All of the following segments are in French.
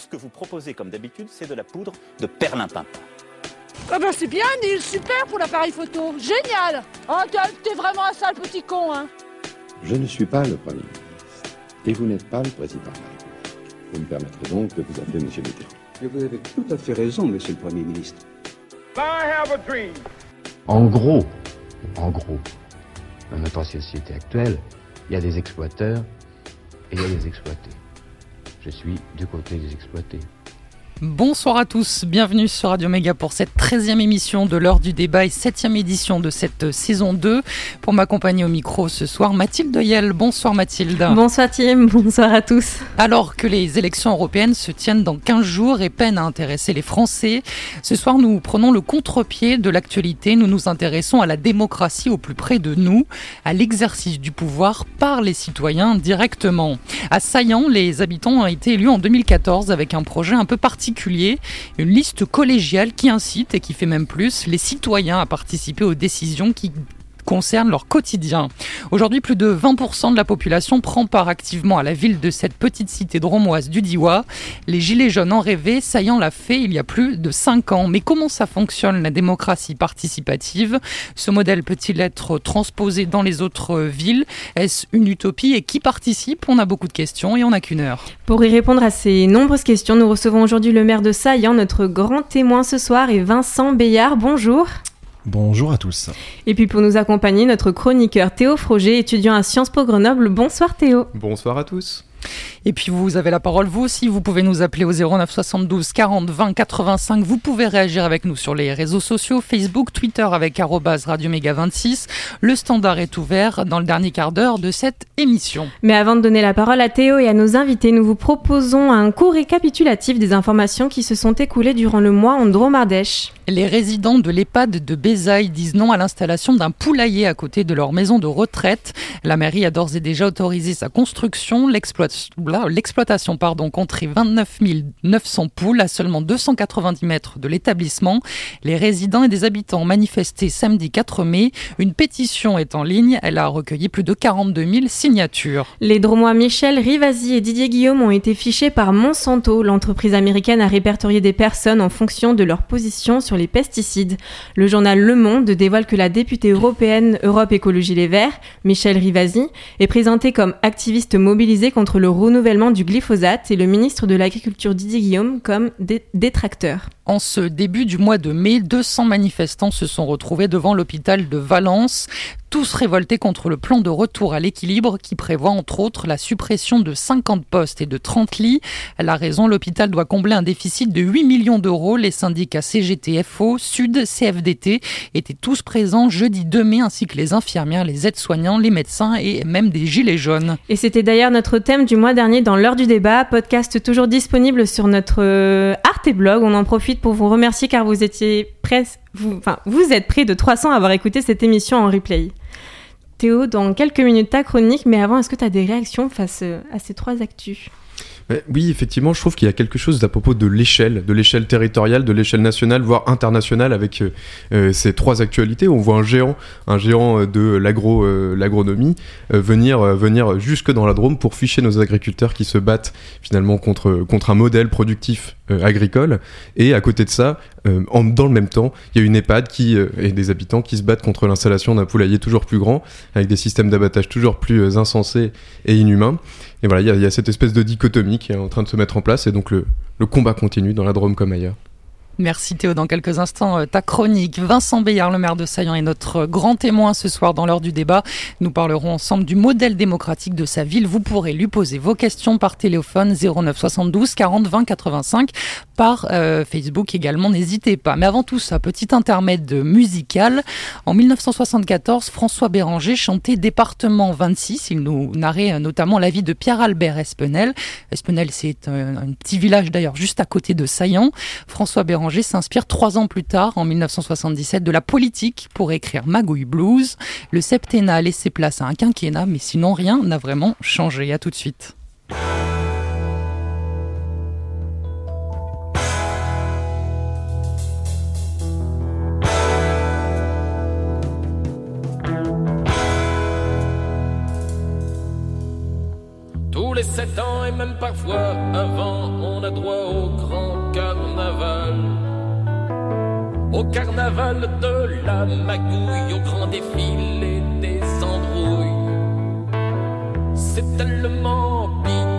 ce que vous proposez comme d'habitude, c'est de la poudre de perlimpinpin. Ah ben c'est bien Neil, super pour l'appareil photo, génial Oh t'es vraiment un sale petit con hein Je ne suis pas le Premier ministre. Et vous n'êtes pas le Président de la République. Vous me permettrez donc de vous appeler Monsieur Mitterrand. Et vous avez tout à fait raison, Monsieur le Premier ministre. En gros, en gros, dans notre société actuelle, il y a des exploiteurs et il y a des exploités. Je suis du côté des exploités. Bonsoir à tous, bienvenue sur Radio Méga pour cette 13e émission de l'heure du débat et 7e édition de cette saison 2. Pour m'accompagner au micro ce soir, Mathilde Yel. Bonsoir Mathilde. Bonsoir Tim, bonsoir à tous. Alors que les élections européennes se tiennent dans 15 jours et peinent à intéresser les Français, ce soir nous prenons le contre-pied de l'actualité. Nous nous intéressons à la démocratie au plus près de nous, à l'exercice du pouvoir par les citoyens directement. À Saillant, les habitants ont été élus en 2014 avec un projet un peu particulier une liste collégiale qui incite et qui fait même plus les citoyens à participer aux décisions qui concerne leur quotidien. Aujourd'hui, plus de 20% de la population prend part activement à la ville de cette petite cité dromoise du Diwa. Les Gilets jaunes en rêvaient, Saillant l'a fait il y a plus de 5 ans. Mais comment ça fonctionne la démocratie participative? Ce modèle peut-il être transposé dans les autres villes? Est-ce une utopie? Et qui participe? On a beaucoup de questions et on n'a qu'une heure. Pour y répondre à ces nombreuses questions, nous recevons aujourd'hui le maire de Saillant, notre grand témoin ce soir, et Vincent Bayard. Bonjour. Bonjour à tous. Et puis pour nous accompagner, notre chroniqueur Théo Froger, étudiant à Sciences Po Grenoble. Bonsoir Théo. Bonsoir à tous. Et puis vous avez la parole vous aussi, vous pouvez nous appeler au 09 72 40 20 85. Vous pouvez réagir avec nous sur les réseaux sociaux, Facebook, Twitter avec radioméga26. Le standard est ouvert dans le dernier quart d'heure de cette émission. Mais avant de donner la parole à Théo et à nos invités, nous vous proposons un court récapitulatif des informations qui se sont écoulées durant le mois en Dromardèche. Les résidents de l'EHPAD de Bézaille disent non à l'installation d'un poulailler à côté de leur maison de retraite. La mairie a d'ores et déjà autorisé sa construction. L'exploitation pardon, compterait 29 900 poules à seulement 290 mètres de l'établissement. Les résidents et des habitants ont manifesté samedi 4 mai. Une pétition est en ligne. Elle a recueilli plus de 42 000 signatures. Les Dromois Michel Rivasi et Didier Guillaume ont été fichés par Monsanto. L'entreprise américaine a répertorié des personnes en fonction de leur position sur les pesticides. Le journal Le Monde dévoile que la députée européenne Europe Écologie Les Verts, Michel Rivasi, est présentée comme activiste mobilisée contre le renouvellement du glyphosate et le ministre de l'Agriculture Didier Guillaume comme détracteur. En ce début du mois de mai, 200 manifestants se sont retrouvés devant l'hôpital de Valence tous révoltés contre le plan de retour à l'équilibre qui prévoit entre autres la suppression de 50 postes et de 30 lits. La raison, l'hôpital doit combler un déficit de 8 millions d'euros. Les syndicats CGTFO, Sud, CFDT étaient tous présents jeudi 2 mai ainsi que les infirmières, les aides-soignants, les médecins et même des gilets jaunes. Et c'était d'ailleurs notre thème du mois dernier dans l'heure du débat, podcast toujours disponible sur notre euh, Arte blog. On en profite pour vous remercier car vous étiez presque vous, enfin, vous êtes près de 300 à avoir écouté cette émission en replay. Théo, dans quelques minutes ta chronique, mais avant, est-ce que tu as des réactions face euh, à ces trois actus? Oui, effectivement, je trouve qu'il y a quelque chose à propos de l'échelle, de l'échelle territoriale, de l'échelle nationale, voire internationale, avec euh, euh, ces trois actualités. On voit un géant, un géant de l'agro, l'agronomie, venir, venir jusque dans la Drôme pour ficher nos agriculteurs qui se battent finalement contre, contre un modèle productif agricole. Et à côté de ça, en, dans le même temps, il y a une EHPAD qui, et des habitants qui se battent contre l'installation d'un poulailler toujours plus grand, avec des systèmes d'abattage toujours plus insensés et inhumains. Et voilà, il y, a cette espèce de dichotomie qui est en train de se mettre en place, et donc le, le combat continue dans la Drôme comme ailleurs. Merci Théo. Dans quelques instants, euh, ta chronique. Vincent Bayard, le maire de Saillant, est notre grand témoin ce soir dans l'heure du débat. Nous parlerons ensemble du modèle démocratique de sa ville. Vous pourrez lui poser vos questions par téléphone 09 72 40 20 85, par euh, Facebook également. N'hésitez pas. Mais avant tout ça, petit intermède musical. En 1974, François Béranger chantait Département 26. Il nous narrait euh, notamment la vie de Pierre-Albert Espenel. Espenel, c'est un, un petit village d'ailleurs juste à côté de Saillant. François Béranger S'inspire trois ans plus tard, en 1977, de la politique pour écrire Magouille Blues. Le septennat a laissé place à un quinquennat, mais sinon rien n'a vraiment changé. À tout de suite. Tous les sept ans et même parfois avant, on a droit au grand au carnaval de la magouille, au grand défilé des embrouilles, c'est tellement bien.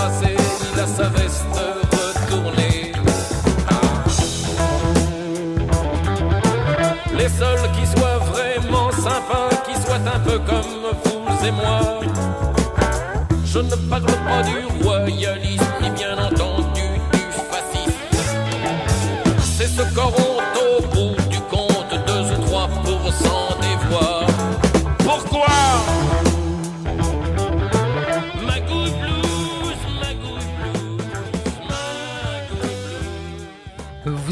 passé, il a sa veste retournée. Les seuls qui soient vraiment sympas, qui soient un peu comme vous et moi.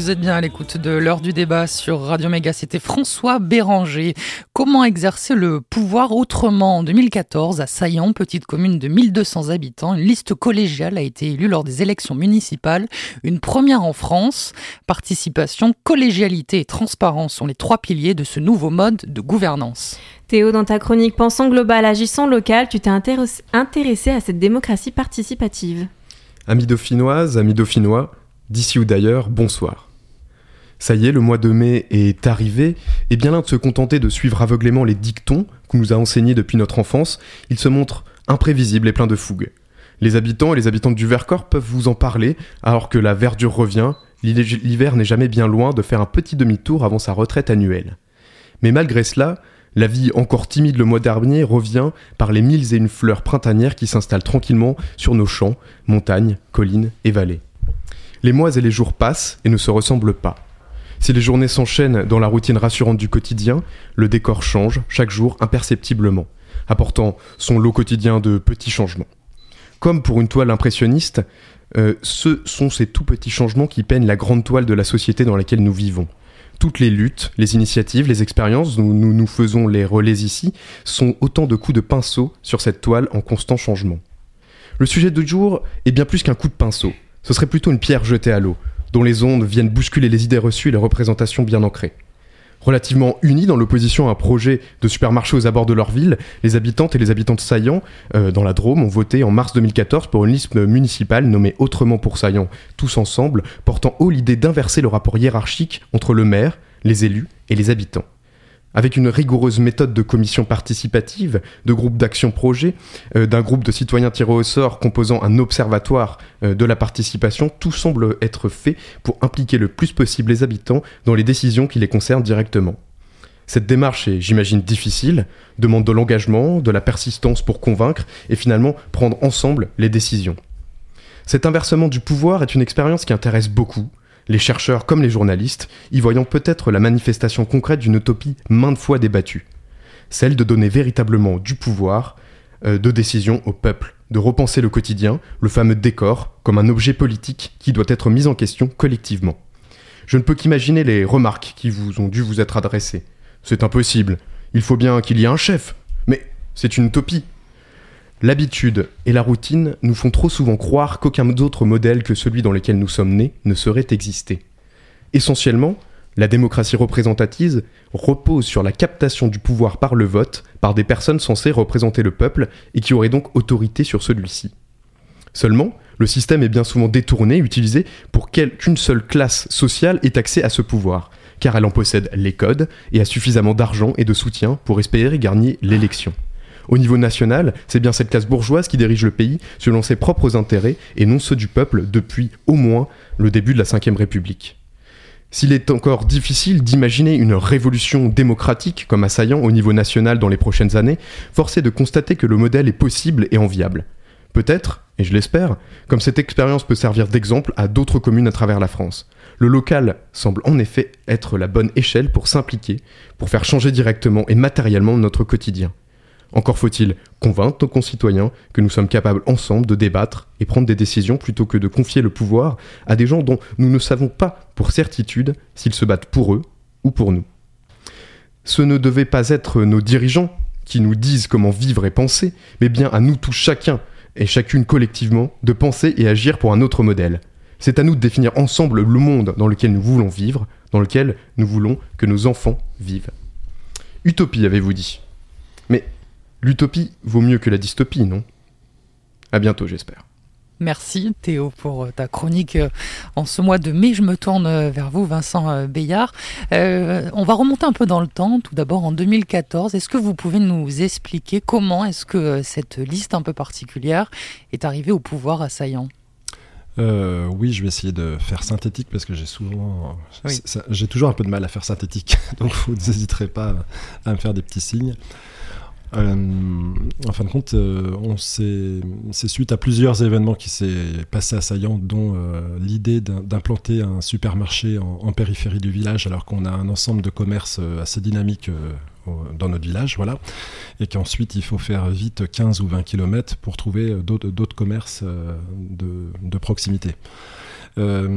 vous êtes bien à l'écoute de l'heure du débat sur Radio Méga. C'était François Béranger. Comment exercer le pouvoir autrement En 2014, à Saillant, petite commune de 1200 habitants, une liste collégiale a été élue lors des élections municipales, une première en France. Participation, collégialité et transparence sont les trois piliers de ce nouveau mode de gouvernance. Théo, dans ta chronique Pensant global, agissant local, tu t'es intéressé à cette démocratie participative. Amis dauphinoises, amis dauphinois, d'ici ou d'ailleurs, bonsoir. Ça y est, le mois de mai est arrivé, et bien là de se contenter de suivre aveuglément les dictons qu'on nous a enseignés depuis notre enfance, il se montre imprévisible et plein de fougue. Les habitants et les habitantes du Vercors peuvent vous en parler, alors que la verdure revient, l'hiver n'est jamais bien loin de faire un petit demi-tour avant sa retraite annuelle. Mais malgré cela, la vie encore timide le mois dernier revient par les mille et une fleurs printanières qui s'installent tranquillement sur nos champs, montagnes, collines et vallées. Les mois et les jours passent et ne se ressemblent pas. Si les journées s'enchaînent dans la routine rassurante du quotidien, le décor change chaque jour imperceptiblement, apportant son lot quotidien de petits changements. Comme pour une toile impressionniste, euh, ce sont ces tout petits changements qui peignent la grande toile de la société dans laquelle nous vivons. Toutes les luttes, les initiatives, les expériences nous nous faisons les relais ici sont autant de coups de pinceau sur cette toile en constant changement. Le sujet du jour est bien plus qu'un coup de pinceau. Ce serait plutôt une pierre jetée à l'eau, dont les ondes viennent bousculer les idées reçues et les représentations bien ancrées. Relativement unis dans l'opposition à un projet de supermarché aux abords de leur ville, les habitantes et les habitants de Saillant, euh, dans la Drôme, ont voté en mars 2014 pour une liste municipale nommée Autrement pour Saillant, tous ensemble, portant haut l'idée d'inverser le rapport hiérarchique entre le maire, les élus et les habitants. Avec une rigoureuse méthode de commission participative, de groupe d'action projet, euh, d'un groupe de citoyens tirés au sort composant un observatoire euh, de la participation, tout semble être fait pour impliquer le plus possible les habitants dans les décisions qui les concernent directement. Cette démarche est, j'imagine, difficile, demande de l'engagement, de la persistance pour convaincre et finalement prendre ensemble les décisions. Cet inversement du pouvoir est une expérience qui intéresse beaucoup, les chercheurs comme les journalistes, y voyant peut-être la manifestation concrète d'une utopie maintes fois débattue, celle de donner véritablement du pouvoir euh, de décision au peuple, de repenser le quotidien, le fameux décor, comme un objet politique qui doit être mis en question collectivement. Je ne peux qu'imaginer les remarques qui vous ont dû vous être adressées. C'est impossible, il faut bien qu'il y ait un chef. Mais c'est une utopie, L'habitude et la routine nous font trop souvent croire qu'aucun autre modèle que celui dans lequel nous sommes nés ne saurait exister. Essentiellement, la démocratie représentative repose sur la captation du pouvoir par le vote par des personnes censées représenter le peuple et qui auraient donc autorité sur celui-ci. Seulement, le système est bien souvent détourné, utilisé pour qu'une seule classe sociale ait accès à ce pouvoir, car elle en possède les codes et a suffisamment d'argent et de soutien pour espérer gagner l'élection. Au niveau national, c'est bien cette classe bourgeoise qui dirige le pays selon ses propres intérêts et non ceux du peuple depuis au moins le début de la Ve République. S'il est encore difficile d'imaginer une révolution démocratique comme assaillant au niveau national dans les prochaines années, force est de constater que le modèle est possible et enviable. Peut-être, et je l'espère, comme cette expérience peut servir d'exemple à d'autres communes à travers la France. Le local semble en effet être la bonne échelle pour s'impliquer, pour faire changer directement et matériellement notre quotidien. Encore faut-il convaincre nos concitoyens que nous sommes capables ensemble de débattre et prendre des décisions plutôt que de confier le pouvoir à des gens dont nous ne savons pas pour certitude s'ils se battent pour eux ou pour nous. Ce ne devait pas être nos dirigeants qui nous disent comment vivre et penser, mais bien à nous tous chacun et chacune collectivement de penser et agir pour un autre modèle. C'est à nous de définir ensemble le monde dans lequel nous voulons vivre, dans lequel nous voulons que nos enfants vivent. Utopie, avez-vous dit? L'utopie vaut mieux que la dystopie, non? À bientôt, j'espère. Merci Théo pour euh, ta chronique euh, en ce mois de mai. Je me tourne euh, vers vous, Vincent Bayard. on va remonter un peu dans le temps. Tout d'abord en 2014, est-ce que vous pouvez nous expliquer comment est-ce que cette liste un peu particulière est arrivée au pouvoir assaillant? Oui, je vais essayer de faire synthétique parce que j'ai souvent, j'ai toujours un peu de mal à faire synthétique, donc vous n'hésiterez pas à me faire des petits signes. Euh, en fin de compte, euh, c'est suite à plusieurs événements qui s'est passé à Saillant, dont euh, l'idée d'implanter un supermarché en, périphérie du village, alors qu'on a un ensemble de commerces assez dynamique dans notre village, voilà, et qu'ensuite il faut faire vite 15 ou 20 km pour trouver d'autres commerces de proximité. Euh,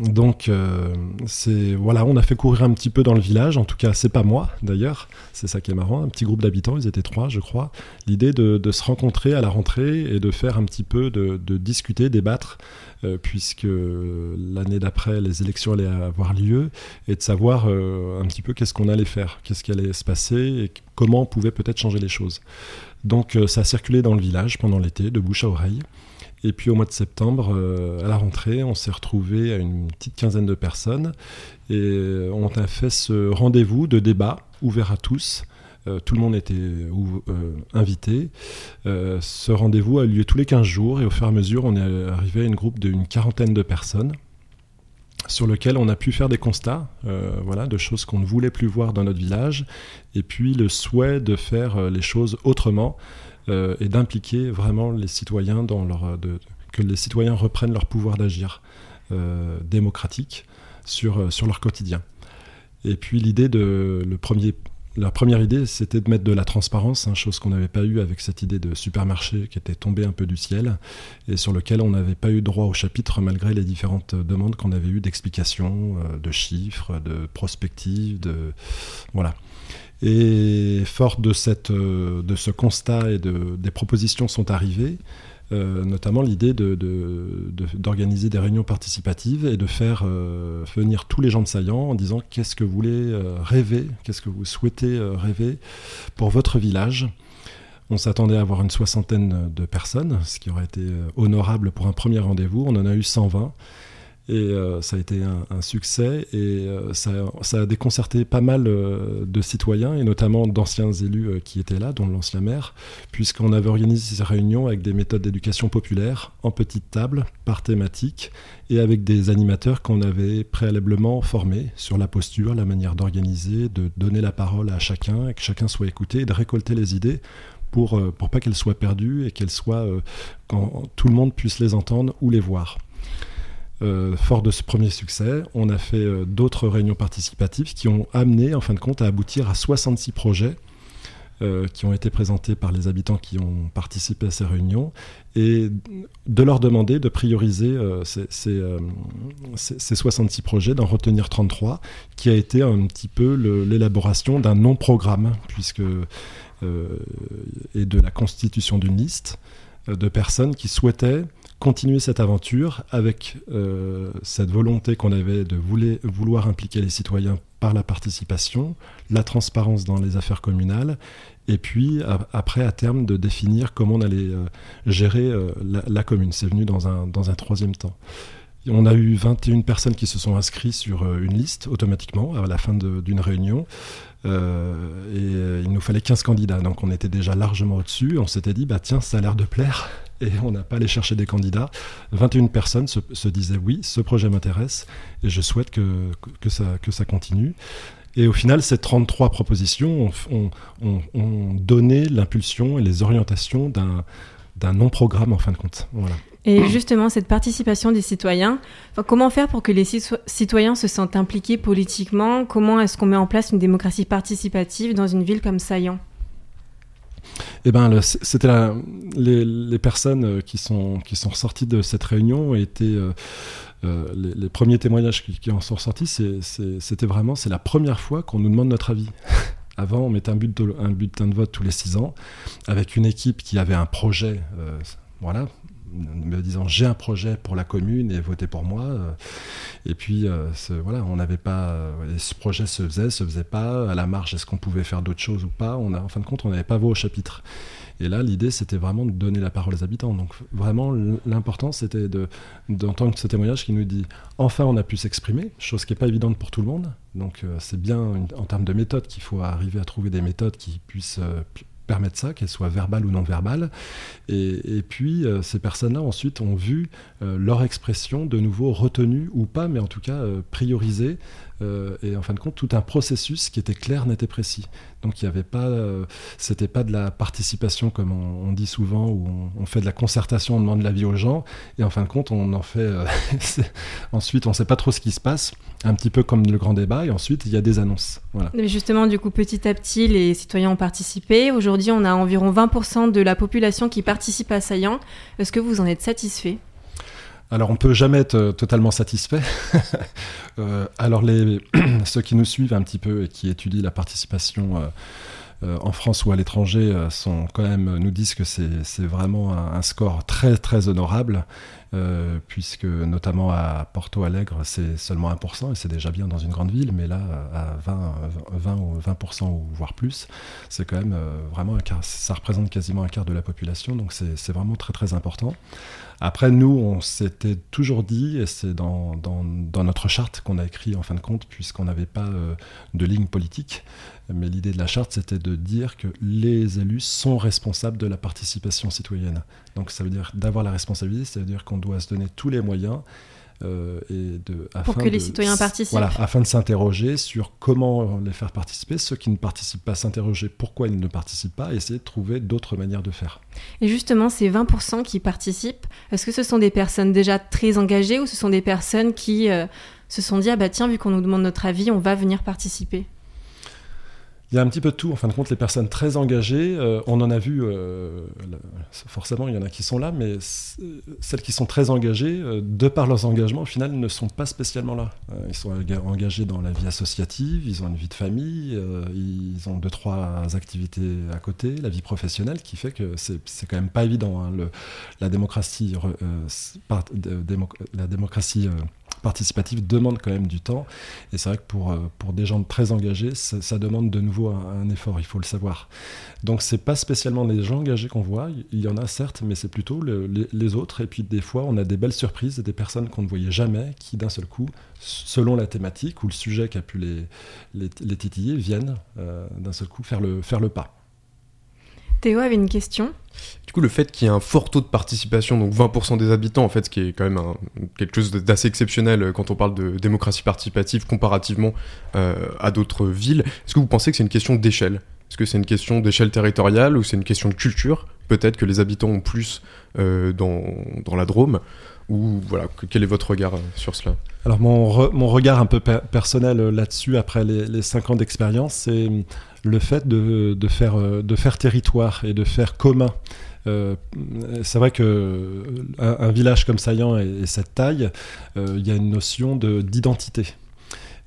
donc, euh, c'est voilà, on a fait courir un petit peu dans le village. En tout cas, c'est pas moi d'ailleurs. C'est ça qui est marrant. Un petit groupe d'habitants, ils étaient trois, je crois. L'idée de, se rencontrer à la rentrée et de faire un petit peu de, discuter, débattre, euh, puisque l'année d'après, les élections allaient avoir lieu, et de savoir un petit peu qu'est-ce qu'on allait faire, qu'est-ce qui allait se passer et comment on pouvait peut-être changer les choses. Donc, ça a circulé dans le village pendant l'été, de bouche à oreille. Et puis au mois de septembre, à la rentrée, on s'est retrouvé à une petite quinzaine de personnes et on a fait ce rendez-vous de débat ouvert à tous euh, tout le monde était euh, invité. Euh, ce rendez-vous a eu lieu tous les 15 jours et au fur et à mesure, on est arrivé à une groupe d'une quarantaine de personnes sur lequel on a pu faire des constats voilà, de choses qu'on ne voulait plus voir dans notre village, et puis le souhait de faire les choses autrement et d'impliquer vraiment les citoyens dans leur, que les citoyens reprennent leur pouvoir d'agir démocratique sur, sur leur quotidien. Et puis l'idée de le premier la première idée, c'était de mettre de la transparence, hein, chose qu'on n'avait pas eu avec cette idée de supermarché qui était tombée un peu du ciel et sur lequel on n'avait pas eu droit au chapitre malgré les différentes demandes qu'on avait eues d'explications, euh, de chiffres, de prospectives, de voilà. Et fort de, cette, euh, de ce constat et de, des propositions sont arrivées, euh, notamment l'idée d'organiser de, des réunions participatives et de faire euh, venir tous les gens de Saillant en disant qu'est-ce que vous voulez rêver, qu'est-ce que vous souhaitez rêver pour votre village? On s'attendait à avoir une soixantaine de personnes, ce qui aurait été honorable pour un premier rendez-vous. On en a eu 120. Et euh, ça a été un, succès et euh, ça, a déconcerté pas mal euh, de citoyens et notamment d'anciens élus qui étaient là, dont l'ancien maire, puisqu'on avait organisé ces réunions avec des méthodes d'éducation populaire en petite table, par thématique, et avec des animateurs qu'on avait préalablement formés sur la posture, la manière d'organiser, de donner la parole à chacun, et que chacun soit écouté, et de récolter les idées pour, pour pas qu'elles soient perdues et qu'elles soient quand tout le monde puisse les entendre ou les voir. Euh, fort de ce premier succès, on a fait euh, d'autres réunions participatives qui ont amené, en fin de compte, à aboutir à 66 projets euh, qui ont été présentés par les habitants qui ont participé à ces réunions et de leur demander de prioriser ces, ces, 66 projets, d'en retenir 33, qui a été un petit peu l'élaboration d'un non-programme, puisque et de la constitution d'une liste de personnes qui souhaitaient continuer cette aventure avec euh, cette volonté qu'on avait de vouloir impliquer les citoyens par la participation, la transparence dans les affaires communales, et puis après, à terme, de définir comment on allait euh, gérer euh, la, commune. C'est venu dans un, dans un troisième temps. On a eu 21 personnes qui se sont inscrites sur une liste automatiquement à la fin d'une réunion. et il nous fallait 15 candidats, donc on était déjà largement au-dessus. On s'était dit, bah tiens, ça a l'air de plaire et on n'a pas allé chercher des candidats. 21 personnes se, disaient oui, ce projet m'intéresse et je souhaite que, que, ça, que ça continue. Et au final, ces 33 propositions ont, donné l'impulsion et les orientations d'un non-programme en fin de compte. Voilà. Et justement, cette participation des citoyens, comment faire pour que les citoyens se sentent impliqués politiquement? Comment est-ce qu'on met en place une démocratie participative dans une ville comme Saillant? Eh ben, c'était les, personnes euh, qui sont, qui sont ressorties de cette réunion étaient euh, euh, les, premiers témoignages qui, en sont ressortis, c'était vraiment, c'est la première fois qu'on nous demande notre avis. Avant, on mettait un bulletin de vote tous les six ans, avec une équipe qui avait un projet, voilà, me disant j'ai un projet pour la commune et votez pour moi. Euh, et puis euh, voilà, on n'avait pas, euh, ce projet se faisait, se faisait pas. À la marge, est-ce qu'on pouvait faire d'autres choses ou pas? On a, en fin de compte, on n'avait pas voix au chapitre. Et là, l'idée, c'était vraiment de donner la parole aux habitants. Donc vraiment, l'important, c'était d'entendre ce témoignage qui nous dit enfin, on a pu s'exprimer, chose qui n'est pas évidente pour tout le monde. Donc c'est bien en termes de méthode qu'il faut arriver à trouver des méthodes qui puissent permettre ça, qu'elles soient verbales ou non verbales. Et, puis, euh, ces personnes-là, ensuite, ont vu euh, leur expression de nouveau retenue ou pas, mais en tout cas euh, priorisée euh, et en fin de compte tout un processus qui était clair, net et précis. Donc il n'y avait pas, euh, c'était pas de la participation comme on, dit souvent où on, fait de la concertation, on demande l'avis aux gens et en fin de compte on en fait. Euh, ensuite on ne sait pas trop ce qui se passe, un petit peu comme le grand débat et ensuite il y a des annonces. Voilà. Mais justement du coup petit à petit les citoyens ont participé. Aujourd'hui on a environ 20% de la population qui participe à Saillant. Est-ce que vous en êtes satisfait? Alors on peut jamais être euh, totalement satisfait. Euh, alors les, ceux qui nous suivent un petit peu et qui étudient la participation en France ou à l'étranger sont quand même nous disent que c'est vraiment un, score très très honorable. Puisque notamment à Porto Alegre, c'est seulement 1%, et c'est déjà bien dans une grande ville, mais là, à 20, 20 ou 20% ou voire plus, c'est quand même vraiment un quart, ça représente quasiment un quart de la population, donc c'est vraiment très très important. Après, nous, on s'était toujours dit, et c'est dans, dans, notre charte qu'on a écrit en fin de compte, puisqu'on n'avait pas euh, de ligne politique, mais l'idée de la charte, c'était de dire que les élus sont responsables de la participation citoyenne. Donc ça veut dire d'avoir la responsabilité, ça veut dire qu'on doit se donner tous les moyens euh, et de, afin pour que les citoyens participent. Voilà, afin de s'interroger sur comment les faire participer. Ceux qui ne participent pas, s'interroger pourquoi ils ne participent pas, et essayer de trouver d'autres manières de faire. Et justement, ces 20% qui participent, est-ce que ce sont des personnes déjà très engagées ou ce sont des personnes qui euh, se sont dit, ah bah tiens, vu qu'on nous demande notre avis, on va venir participer? Il y a un petit peu de tout. En fin de compte, les personnes très engagées, euh, on en a vu, euh, forcément, il y en a qui sont là, mais celles qui sont très engagées, euh, de par leurs engagements, au final, ne sont pas spécialement là. ils sont engagés dans la vie associative, ils ont une vie de famille, ils ont deux, trois activités à côté, la vie professionnelle, qui fait que c'est quand même pas évident. Hein, la démocratie participative demande quand même du temps. Et c'est vrai que pour, euh, pour des gens très engagés, ça, demande de nouveau un, effort, il faut le savoir. Donc c'est pas spécialement les gens engagés qu'on voit, il y en a certes, mais c'est plutôt les, autres. Et puis des fois, on a des belles surprises, des personnes qu'on ne voyait jamais, qui d'un seul coup, selon la thématique ou le sujet qui a pu les, les, titiller, viennent euh, d'un seul coup faire le, faire le pas. Théo avait une question. Du coup, le fait qu'il y ait un fort taux de participation, donc 20% des habitants, en fait, ce qui est quand même quelque chose d'assez exceptionnel euh, quand on parle de démocratie participative comparativement euh, à d'autres villes, est-ce que vous pensez que c'est une question d'échelle? Est-ce que c'est une question d'échelle territoriale ou c'est une question de culture? Peut-être que les habitants ont plus euh, dans, dans la Drôme ou voilà, quel est votre regard sur cela? Alors mon, mon, regard un peu personnel là-dessus, après les, les 5 ans d'expérience, c'est le fait de, faire, euh, de faire territoire et de faire commun. Euh, c'est vrai que un, village comme Saillant et, cette taille, euh, il y a une notion d'identité.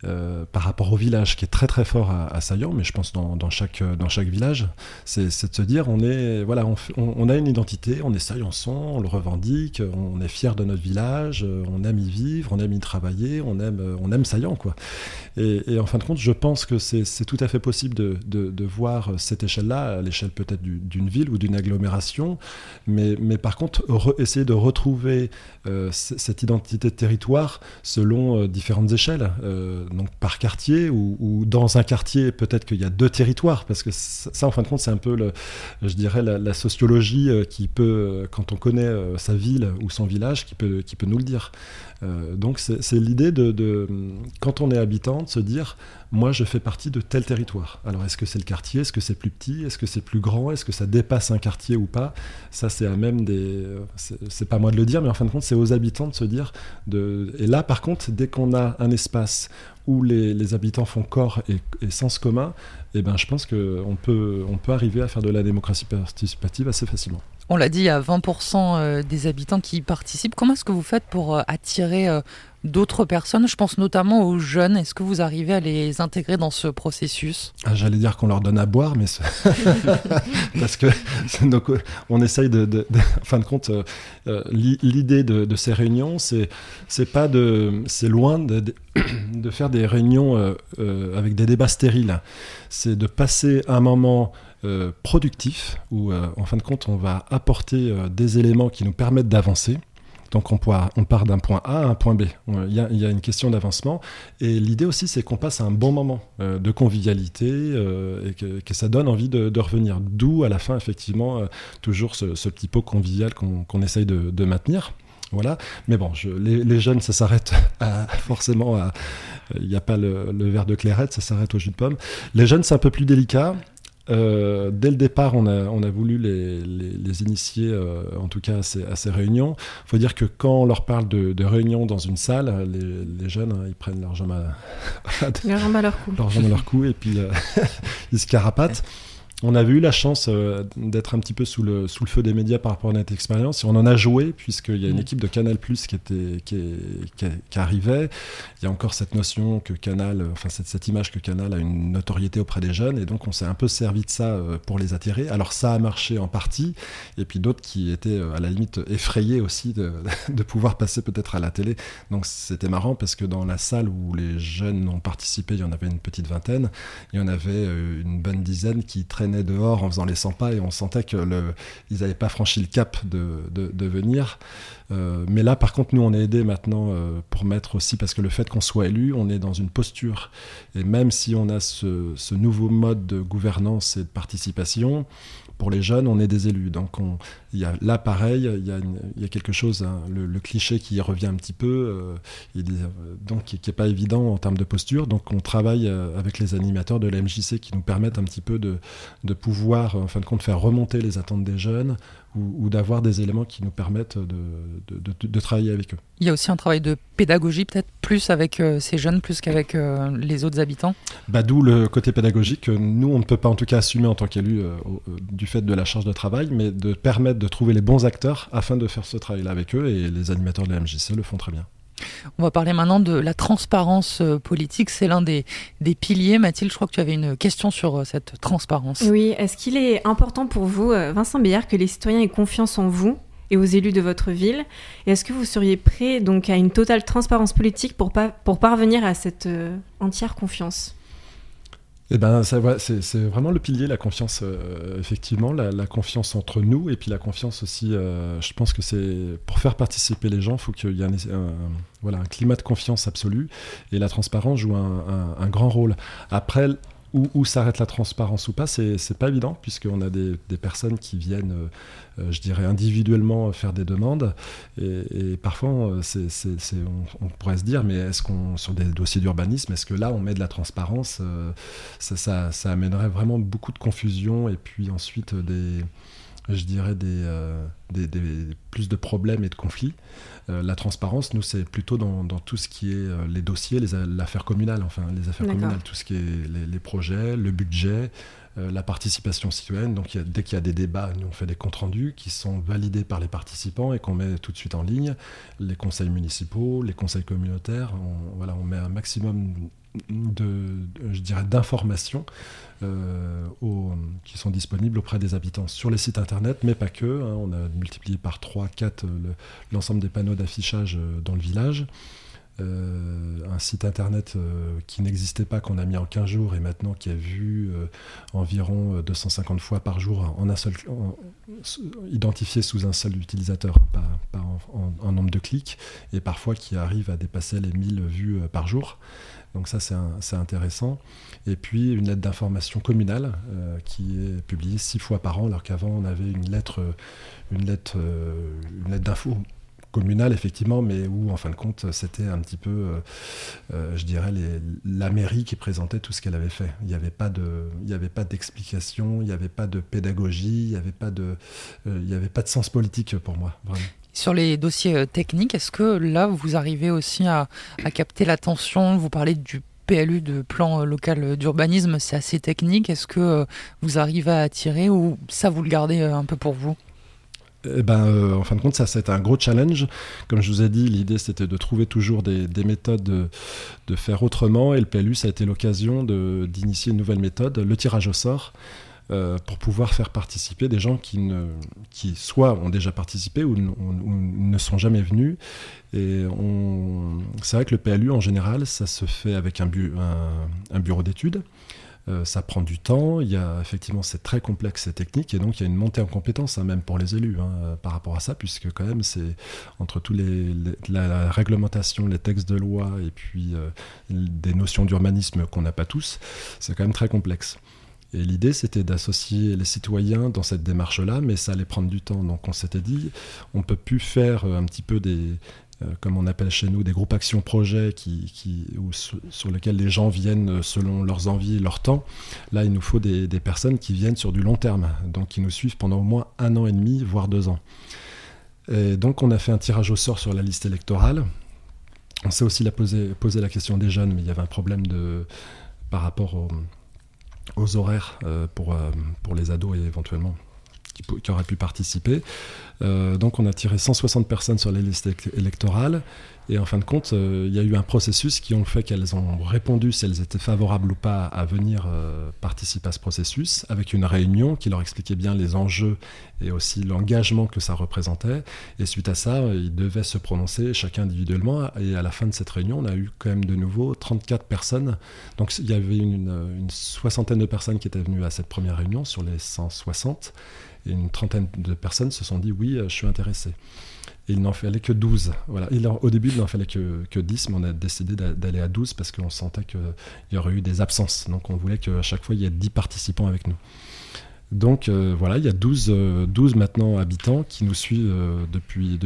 Euh, par rapport au village qui est très très fort à, Saillant, mais je pense dans, chaque, dans chaque village, c'est de se dire on, est, voilà, on, on, a une identité, on est Saillançon, on le revendique, on est fier de notre village, on aime y vivre, on aime y travailler, on aime, on aime Saillant. Quoi. Et, en fin de compte, je pense que c'est tout à fait possible de, de, voir cette échelle-là, à l'échelle peut-être d'une ville ou d'une agglomération, mais, mais par contre, essayer de retrouver euh, cette identité de territoire selon euh, différentes échelles donc par quartier ou, dans un quartier peut-être qu'il y a deux territoires parce que ça en fin de compte c'est un peu je dirais la, sociologie euh, qui peut quand on connaît euh, sa ville ou son village qui peut nous le dire donc c'est l'idée de, quand on est habitant de se dire moi je fais partie de tel territoire. Alors est-ce que c'est le quartier, est-ce que c'est plus petit, est-ce que c'est plus grand, est-ce que ça dépasse un quartier ou pas? Ça c'est à même des, c'est pas moi de le dire, mais en fin de compte c'est aux habitants de se dire. Et là par contre dès qu'on a un espace où les, habitants font corps et, sens commun, eh ben, je pense qu'on peut, on peut arriver à faire de la démocratie participative assez facilement. On l'a dit, il y a 20% euh, des habitants qui participent. Comment est-ce que vous faites pour euh, attirer euh, d'autres personnes? Je pense notamment aux jeunes. Est-ce que vous arrivez à les intégrer dans ce processus? Ah, J'allais dire qu'on leur donne à boire, mais parce que donc, on essaye de, en fin de compte, l'idée de, ces réunions, c'est pas de, c'est loin de, faire des réunions avec des débats stériles. C'est de passer un moment euh, productif, où euh, en fin de compte on va apporter euh, des éléments qui nous permettent d'avancer. Donc on, on part d'un point A à un point B. Il y a, une question d'avancement. Et l'idée aussi, c'est qu'on passe un bon moment de convivialité et que, ça donne envie de, revenir. D'où, à la fin, effectivement, toujours ce, petit pot convivial qu'on essaye de, maintenir. Voilà. Mais bon, les, jeunes, ça s'arrête forcément Il n'y a pas le, le, verre de clairette, ça s'arrête au jus de pomme. Les jeunes, c'est un peu plus délicat. Euh, dès le départ, on a, on a voulu les, les, initier, euh, en tout cas à ces, à ces réunions. Il faut dire que quand on leur parle de, de réunions dans une salle, les, les jeunes, hein, ils prennent leur jambe à, leur, jambe à leur cou. Leur jambe à leur cou et puis euh, ils se carapatent. On avait eu la chance euh, d'être un petit peu sous le, sous le feu des médias par rapport à notre expérience et on en a joué puisqu'il y a une mm. équipe de Canal Plus qui, était, qui, qui, arrivait. Il y a encore cette notion que Canal, enfin cette, cette, image que Canal a une notoriété auprès des jeunes et donc on s'est un peu servi de ça euh, pour les attirer. Alors ça a marché en partie et puis d'autres qui étaient euh, à la limite effrayés aussi de, de pouvoir passer peut-être à la télé. Donc c'était marrant parce que dans la salle où les jeunes ont participé, il y en avait une petite vingtaine, il y en avait une bonne dizaine qui traînaient dehors en faisant les 100 pas et on sentait qu'ils n'avaient pas franchi le cap de, de, venir. Euh, mais là, par contre, nous, on est aidé maintenant euh, pour mettre aussi, parce que le fait qu'on soit élu, on est dans une posture. Et même si on a ce, ce nouveau mode de gouvernance et de participation, pour les jeunes, on est des élus. Donc on, y a, là, pareil, il y a, il y a quelque chose, hein, le, cliché qui revient un petit peu, euh, donc qui n'est pas évident en termes de posture. Donc on travaille euh, avec les animateurs de la MJC qui nous permettent un petit peu de, de pouvoir, en fin de compte, faire remonter les attentes des jeunes, ou, d'avoir des éléments qui nous permettent de, de, de, travailler avec eux. Il y a aussi un travail de pédagogie, peut-être plus avec euh, ces jeunes, plus qu'avec euh, les autres habitants? Bah, D'où le côté pédagogique. Nous, on ne peut pas en tout cas assumer en tant qu'élu euh, du fait de la charge de travail, mais de permettre de trouver les bons acteurs afin de faire ce travail-là avec eux, et les animateurs de la MJC le font très bien. On va parler maintenant de la transparence euh, politique. C'est l'un des, des, piliers. Mathilde, je crois que tu avais une question sur euh, cette transparence. Oui, est-ce qu'il est important pour vous, euh, Vincent Béard, que les citoyens aient confiance en vous et aux élus de votre ville? Et est-ce que vous seriez prêt donc à une totale transparence politique pour, pour parvenir à cette entière confiance? Eh ben, c'est vraiment le pilier, la confiance, euh, effectivement, la, confiance entre nous et puis la confiance aussi. Euh, je pense que c'est pour faire participer les gens, il faut qu'il y ait un, voilà, un climat de confiance absolu et la transparence joue un, un grand rôle. Après, où, s'arrête la transparence ou pas, c'est pas évident, puisqu'on a des, personnes qui viennent, euh, euh, je dirais, individuellement faire des demandes. Et, parfois, euh, on, pourrait se dire, mais est-ce qu'on, sur des dossiers d'urbanisme, est-ce que là, on met de la transparence ça, ça, amènerait vraiment beaucoup de confusion et puis ensuite des je dirais, des, des, plus de problèmes et de conflits. Euh, la transparence, nous, c'est plutôt dans, tout ce qui est euh, les dossiers, l'affaire communale, enfin, les affaires communales, tout ce qui est les, projets, le budget, euh, la participation citoyenne. Donc, dès qu'il y a des débats, nous, on fait des comptes rendus qui sont validés par les participants et qu'on met tout de suite en ligne. Les conseils municipaux, les conseils communautaires, on, voilà, on met un maximum de, je dirais, d'informations euh, qui sont disponibles auprès des habitants sur les sites internet, mais pas que. Hein. on a multiplié par 3, 4 l'ensemble des panneaux d'affichage euh, dans le village. Euh, un site internet qui n'existait pas, qu'on a mis en 15 jours et maintenant qui a vu environ 250 fois par jour en un seul, identifié sous un seul utilisateur, pas, en, nombre de clics, et parfois qui arrive à dépasser les 1000 vues par jour. Donc ça, c'est intéressant. Et puis une lettre d'information communale euh, qui est publiée six fois par an, alors qu'avant on avait une lettre, une lettre, euh, une lettre d'info communale effectivement, mais où en fin de compte c'était un petit peu, euh, je dirais, la mairie qui présentait tout ce qu'elle avait fait. Il n'y avait pas de, il d'explication, il n'y avait pas de pédagogie, il n'y avait pas de, avait pas de sens politique pour moi, vraiment. Sur les dossiers euh, techniques, est-ce que là, vous arrivez aussi à, capter l'attention? Vous parlez du PLU de plan euh, local d'urbanisme, c'est assez technique. Est-ce que euh, vous arrivez à attirer ou ça, vous le gardez un peu pour vous? Eh ben, en fin de compte, ça, c'est un gros challenge. Comme je vous ai dit, l'idée, c'était de trouver toujours des, méthodes de, de, faire autrement. Et le PLU, ça a été l'occasion d'initier une nouvelle méthode, le tirage au sort. Euh, pour pouvoir faire participer des gens qui, ne, qui soit ont déjà participé ou, ne sont jamais venus. Et c'est vrai que le PLU, en général, ça se fait avec un, bureau d'études. Euh, ça prend du temps, il y a effectivement c'est très complexe et technique et donc il y a une montée en compétence hein, même pour les élus hein, par rapport à ça puisque quand même c'est entre tous les, la, réglementation, les textes de loi et puis euh, des notions d'urbanisme qu'on n'a pas tous, c'est quand même très complexe. Et l'idée, c'était d'associer les citoyens dans cette démarche-là, mais ça allait prendre du temps. Donc on s'était dit, on peut plus faire euh, un petit peu des, euh, comme on appelle chez nous, des groupes actions projets qui, qui, sur lesquels les gens viennent selon leurs envies, leur temps. Là, il nous faut des, personnes qui viennent sur du long terme, donc qui nous suivent pendant au moins un an et demi, voire deux ans. Et donc on a fait un tirage au sort sur la liste électorale. On s'est aussi posé, posé la question des jeunes, mais il y avait un problème de, par rapport au aux horaires pour, pour les ados et éventuellement qui, qui auraient pu participer. donc on a tiré 160 personnes sur les listes électorales et en fin de compte, euh, il y a eu un processus qui ont fait qu'elles ont répondu si elles étaient favorables ou pas à venir euh, participer à ce processus, avec une réunion qui leur expliquait bien les enjeux et aussi l'engagement que ça représentait. Et suite à ça, ils devaient se prononcer chacun individuellement. Et à la fin de cette réunion, on a eu quand même de nouveau 34 personnes. Donc il y avait une soixantaine de personnes qui étaient venues à cette première réunion sur les 160. Et une trentaine de personnes se sont dit oui, je suis intéressé il n'en fallait que 12. Voilà. au début, il n'en fallait que, que 10, mais on a décidé d'aller à 12 parce qu'on sentait qu'il y aurait eu des absences. Donc on voulait qu'à chaque fois, il y ait 10 participants avec nous. Donc euh, voilà, il y a 12, 12 euh, maintenant habitants qui nous suivent euh, depuis,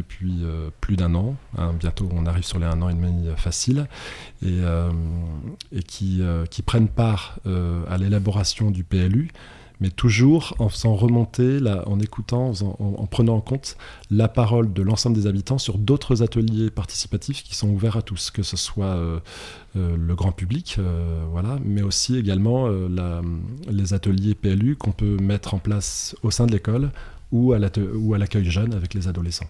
plus d'un an. Hein. bientôt, on arrive sur les un an et demi facile. Et, et qui, qui, prennent part à l'élaboration du PLU mais toujours en faisant remonter, en écoutant, en, prenant en compte la parole de l'ensemble des habitants sur d'autres ateliers participatifs qui sont ouverts à tous, que ce soit euh, euh, le grand public, euh, voilà, mais aussi également les ateliers PLU qu'on peut mettre en place au sein de l'école ou à l'accueil jeune avec les adolescents.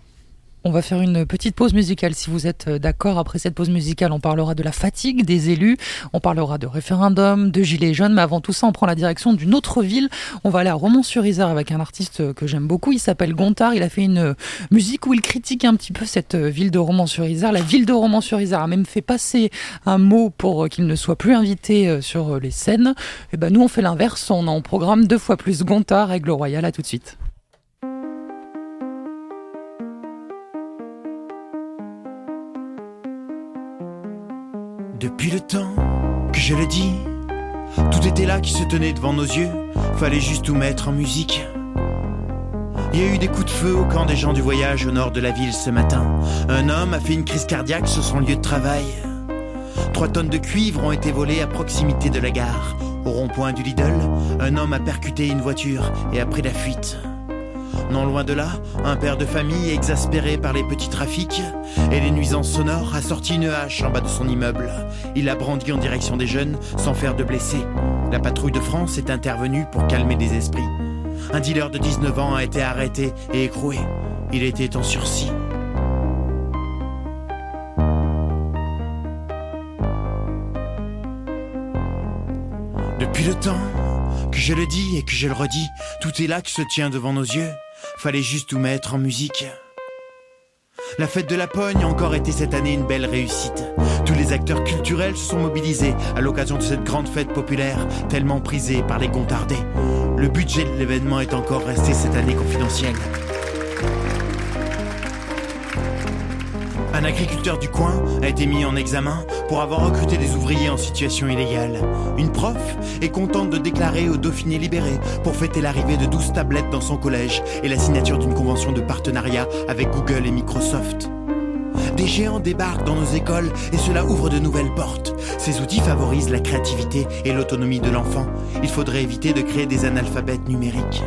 On va faire une petite pause musicale si vous êtes euh, d'accord. Après cette pause musicale, on parlera de la fatigue des élus, on parlera de référendum, de gilets jaunes, mais avant tout ça, on prend la direction d'une autre ville. On va aller à Romans-sur-Isère avec un artiste que j'aime beaucoup. Il s'appelle Gontard. Il a fait une musique où il critique un petit peu cette ville de Romans-sur-Isère. La ville de Romans-sur-Isère a même fait passer un mot pour qu'il ne soit plus invité euh, sur les scènes. Et eh ben nous, on fait l'inverse. On en programme deux fois plus Gontard, règle royale. À tout de suite. Depuis le temps que je le dis, tout était là qui se tenait devant nos yeux, fallait juste tout mettre en musique. Il y a eu des coups de feu au camp des gens du voyage au nord de la ville ce matin. Un homme a fait une crise cardiaque sur son lieu de travail. Trois tonnes de cuivre ont été volées à proximité de la gare. Au rond-point du Lidl, un homme a percuté une voiture et a pris la fuite. Non loin de là, un père de famille exaspéré par les petits trafics et les nuisances sonores a sorti une hache en bas de son immeuble. Il l'a brandi en direction des jeunes sans faire de blessés. La patrouille de France est intervenue pour calmer les esprits. Un dealer de 19 ans a été arrêté et écroué. Il était en sursis. Depuis le temps que je le dis et que je le redis, tout est là qui se tient devant nos yeux. Fallait juste tout mettre en musique. La fête de la Pogne a encore été cette année une belle réussite. Tous les acteurs culturels se sont mobilisés à l'occasion de cette grande fête populaire, tellement prisée par les Gontardais. Le budget de l'événement est encore resté cette année confidentiel. Un agriculteur du coin a été mis en examen pour avoir recruté des ouvriers en situation illégale. Une prof est contente de déclarer au Dauphiné libéré pour fêter l'arrivée de 12 tablettes dans son collège et la signature d'une convention de partenariat avec Google et Microsoft. Des géants débarquent dans nos écoles et cela ouvre de nouvelles portes. Ces outils favorisent la créativité et l'autonomie de l'enfant. Il faudrait éviter de créer des analphabètes numériques.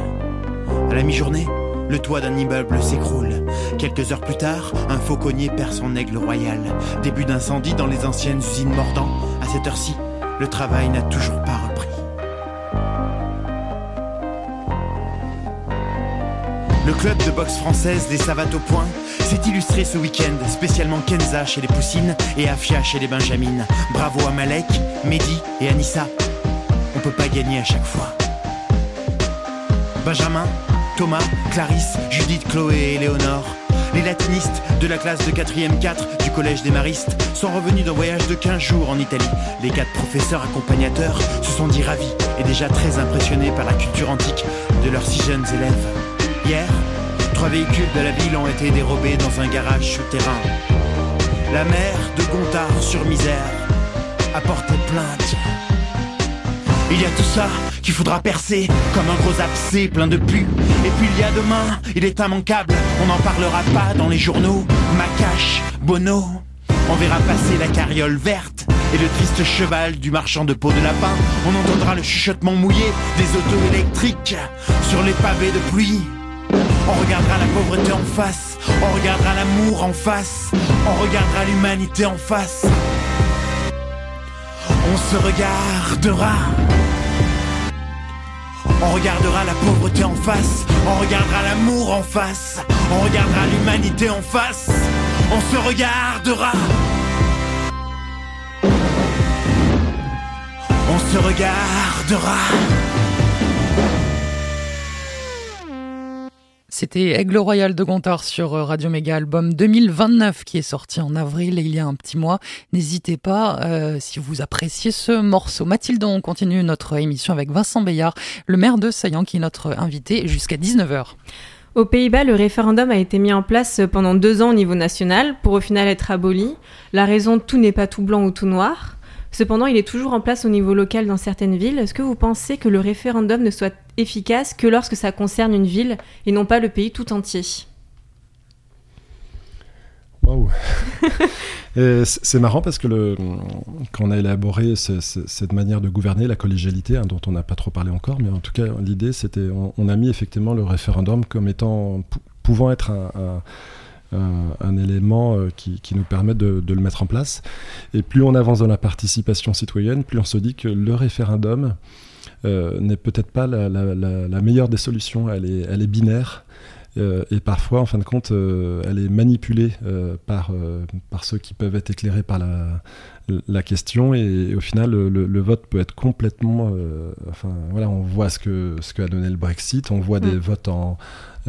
À la mi-journée, le toit d'un immeuble s'écroule. Quelques heures plus tard, un fauconnier perd son aigle royal. Début d'incendie dans les anciennes usines Mordant. À cette heure-ci, le travail n'a toujours pas repris. Le club de boxe française des Savates au Point s'est illustré ce week-end, spécialement Kenza chez les Poussines et Afia chez les Benjamines. Bravo à Malek, Mehdi et Anissa. On peut pas gagner à chaque fois. Benjamin, Thomas, Clarisse, Judith, Chloé et Léonore. Les latinistes de la classe de 4e 4 du collège des Maristes sont revenus d'un voyage de 15 jours en Italie. Les quatre professeurs accompagnateurs se sont dit ravis et déjà très impressionnés par la culture antique de leurs six jeunes élèves. Hier, trois véhicules de la ville ont été dérobés dans un garage souterrain. La mère de Gontard sur Misère a porté plainte. Il y a tout ça qu'il faudra percer comme un gros abcès plein de pu. Et puis il y a demain, il est immanquable, on n'en parlera pas dans les journaux. Macache, Bono, on verra passer la carriole verte et le triste cheval du marchand de peau de lapin. On entendra le chuchotement mouillé des autos électriques sur les pavés de pluie. On regardera la pauvreté en face, on regardera l'amour en face, on regardera l'humanité en face. On se regardera On regardera la pauvreté en face, on regardera l'amour en face, on regardera l'humanité en face, on se regardera. On se regardera. C'était Aigle Royal de Gontard sur euh, Radio Méga Album 2029 qui est sorti en avril il y a un petit mois. N'hésitez pas euh, si vous appréciez ce morceau. Mathilde, on continue notre émission avec Vincent Bayard, le maire de Saillant qui est notre invité jusqu'à 19h. Aux Pays-Bas, le référendum a été mis en place pendant deux ans au niveau national pour au final être aboli. La raison, tout n'est pas tout blanc ou tout noir. Cependant, il est toujours en place au niveau local dans certaines villes. Est-ce que vous pensez que le référendum ne soit efficace que lorsque ça concerne une ville et non pas le pays tout entier? Waouh C'est marrant parce que quand on a élaboré cette manière de gouverner, la collégialité, hein, dont on n'a pas trop parlé encore, mais en tout cas, l'idée, c'était, on, a mis effectivement le référendum comme étant, pouvant être un, élément euh, qui, nous permet de, le mettre en place. Et plus on avance dans la participation citoyenne, plus on se dit que le référendum euh, n'est peut-être pas la, meilleure des solutions, elle est, elle est binaire. Euh, et parfois, en fin de compte, elle est manipulée par, par ceux qui peuvent être éclairés par la, la question et, au final le, vote peut être complètement enfin voilà on voit ce que ce qu'a donné le Brexit on voit des mm. votes en,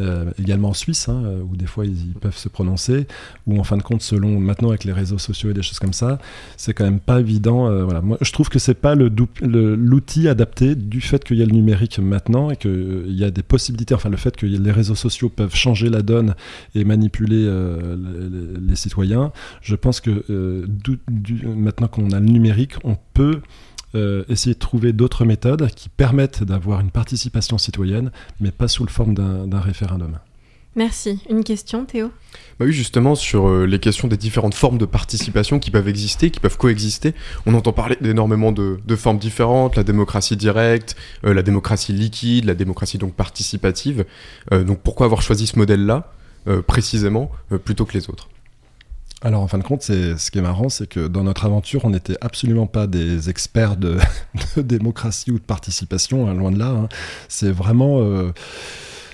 euh, également en Suisse, hein, euh, où des fois ils, peuvent se prononcer, ou en fin de compte, selon maintenant avec les réseaux sociaux et des choses comme ça, c'est quand même pas évident. Euh, voilà. Moi, je trouve que c'est pas l'outil adapté du fait qu'il y a le numérique maintenant et qu'il y a des possibilités, enfin le fait que les réseaux sociaux peuvent changer la donne et manipuler les, citoyens. Je pense que maintenant qu'on a le numérique, on peut euh, essayer de trouver d'autres méthodes qui permettent d'avoir une participation citoyenne, mais pas sous le forme d'un référendum. Merci. Une question, Théo? Bah Oui, justement, sur euh, les questions des différentes formes de participation qui peuvent exister, qui peuvent coexister. On entend parler d'énormément de, formes différentes, la démocratie directe, euh, la démocratie liquide, la démocratie donc participative. donc pourquoi avoir choisi ce modèle-là, précisément, plutôt que les autres? Alors en fin de compte, ce qui est marrant, c'est que dans notre aventure, on n'était absolument pas des experts de, démocratie ou de participation, hein, loin de là. Hein. C'est vraiment, euh,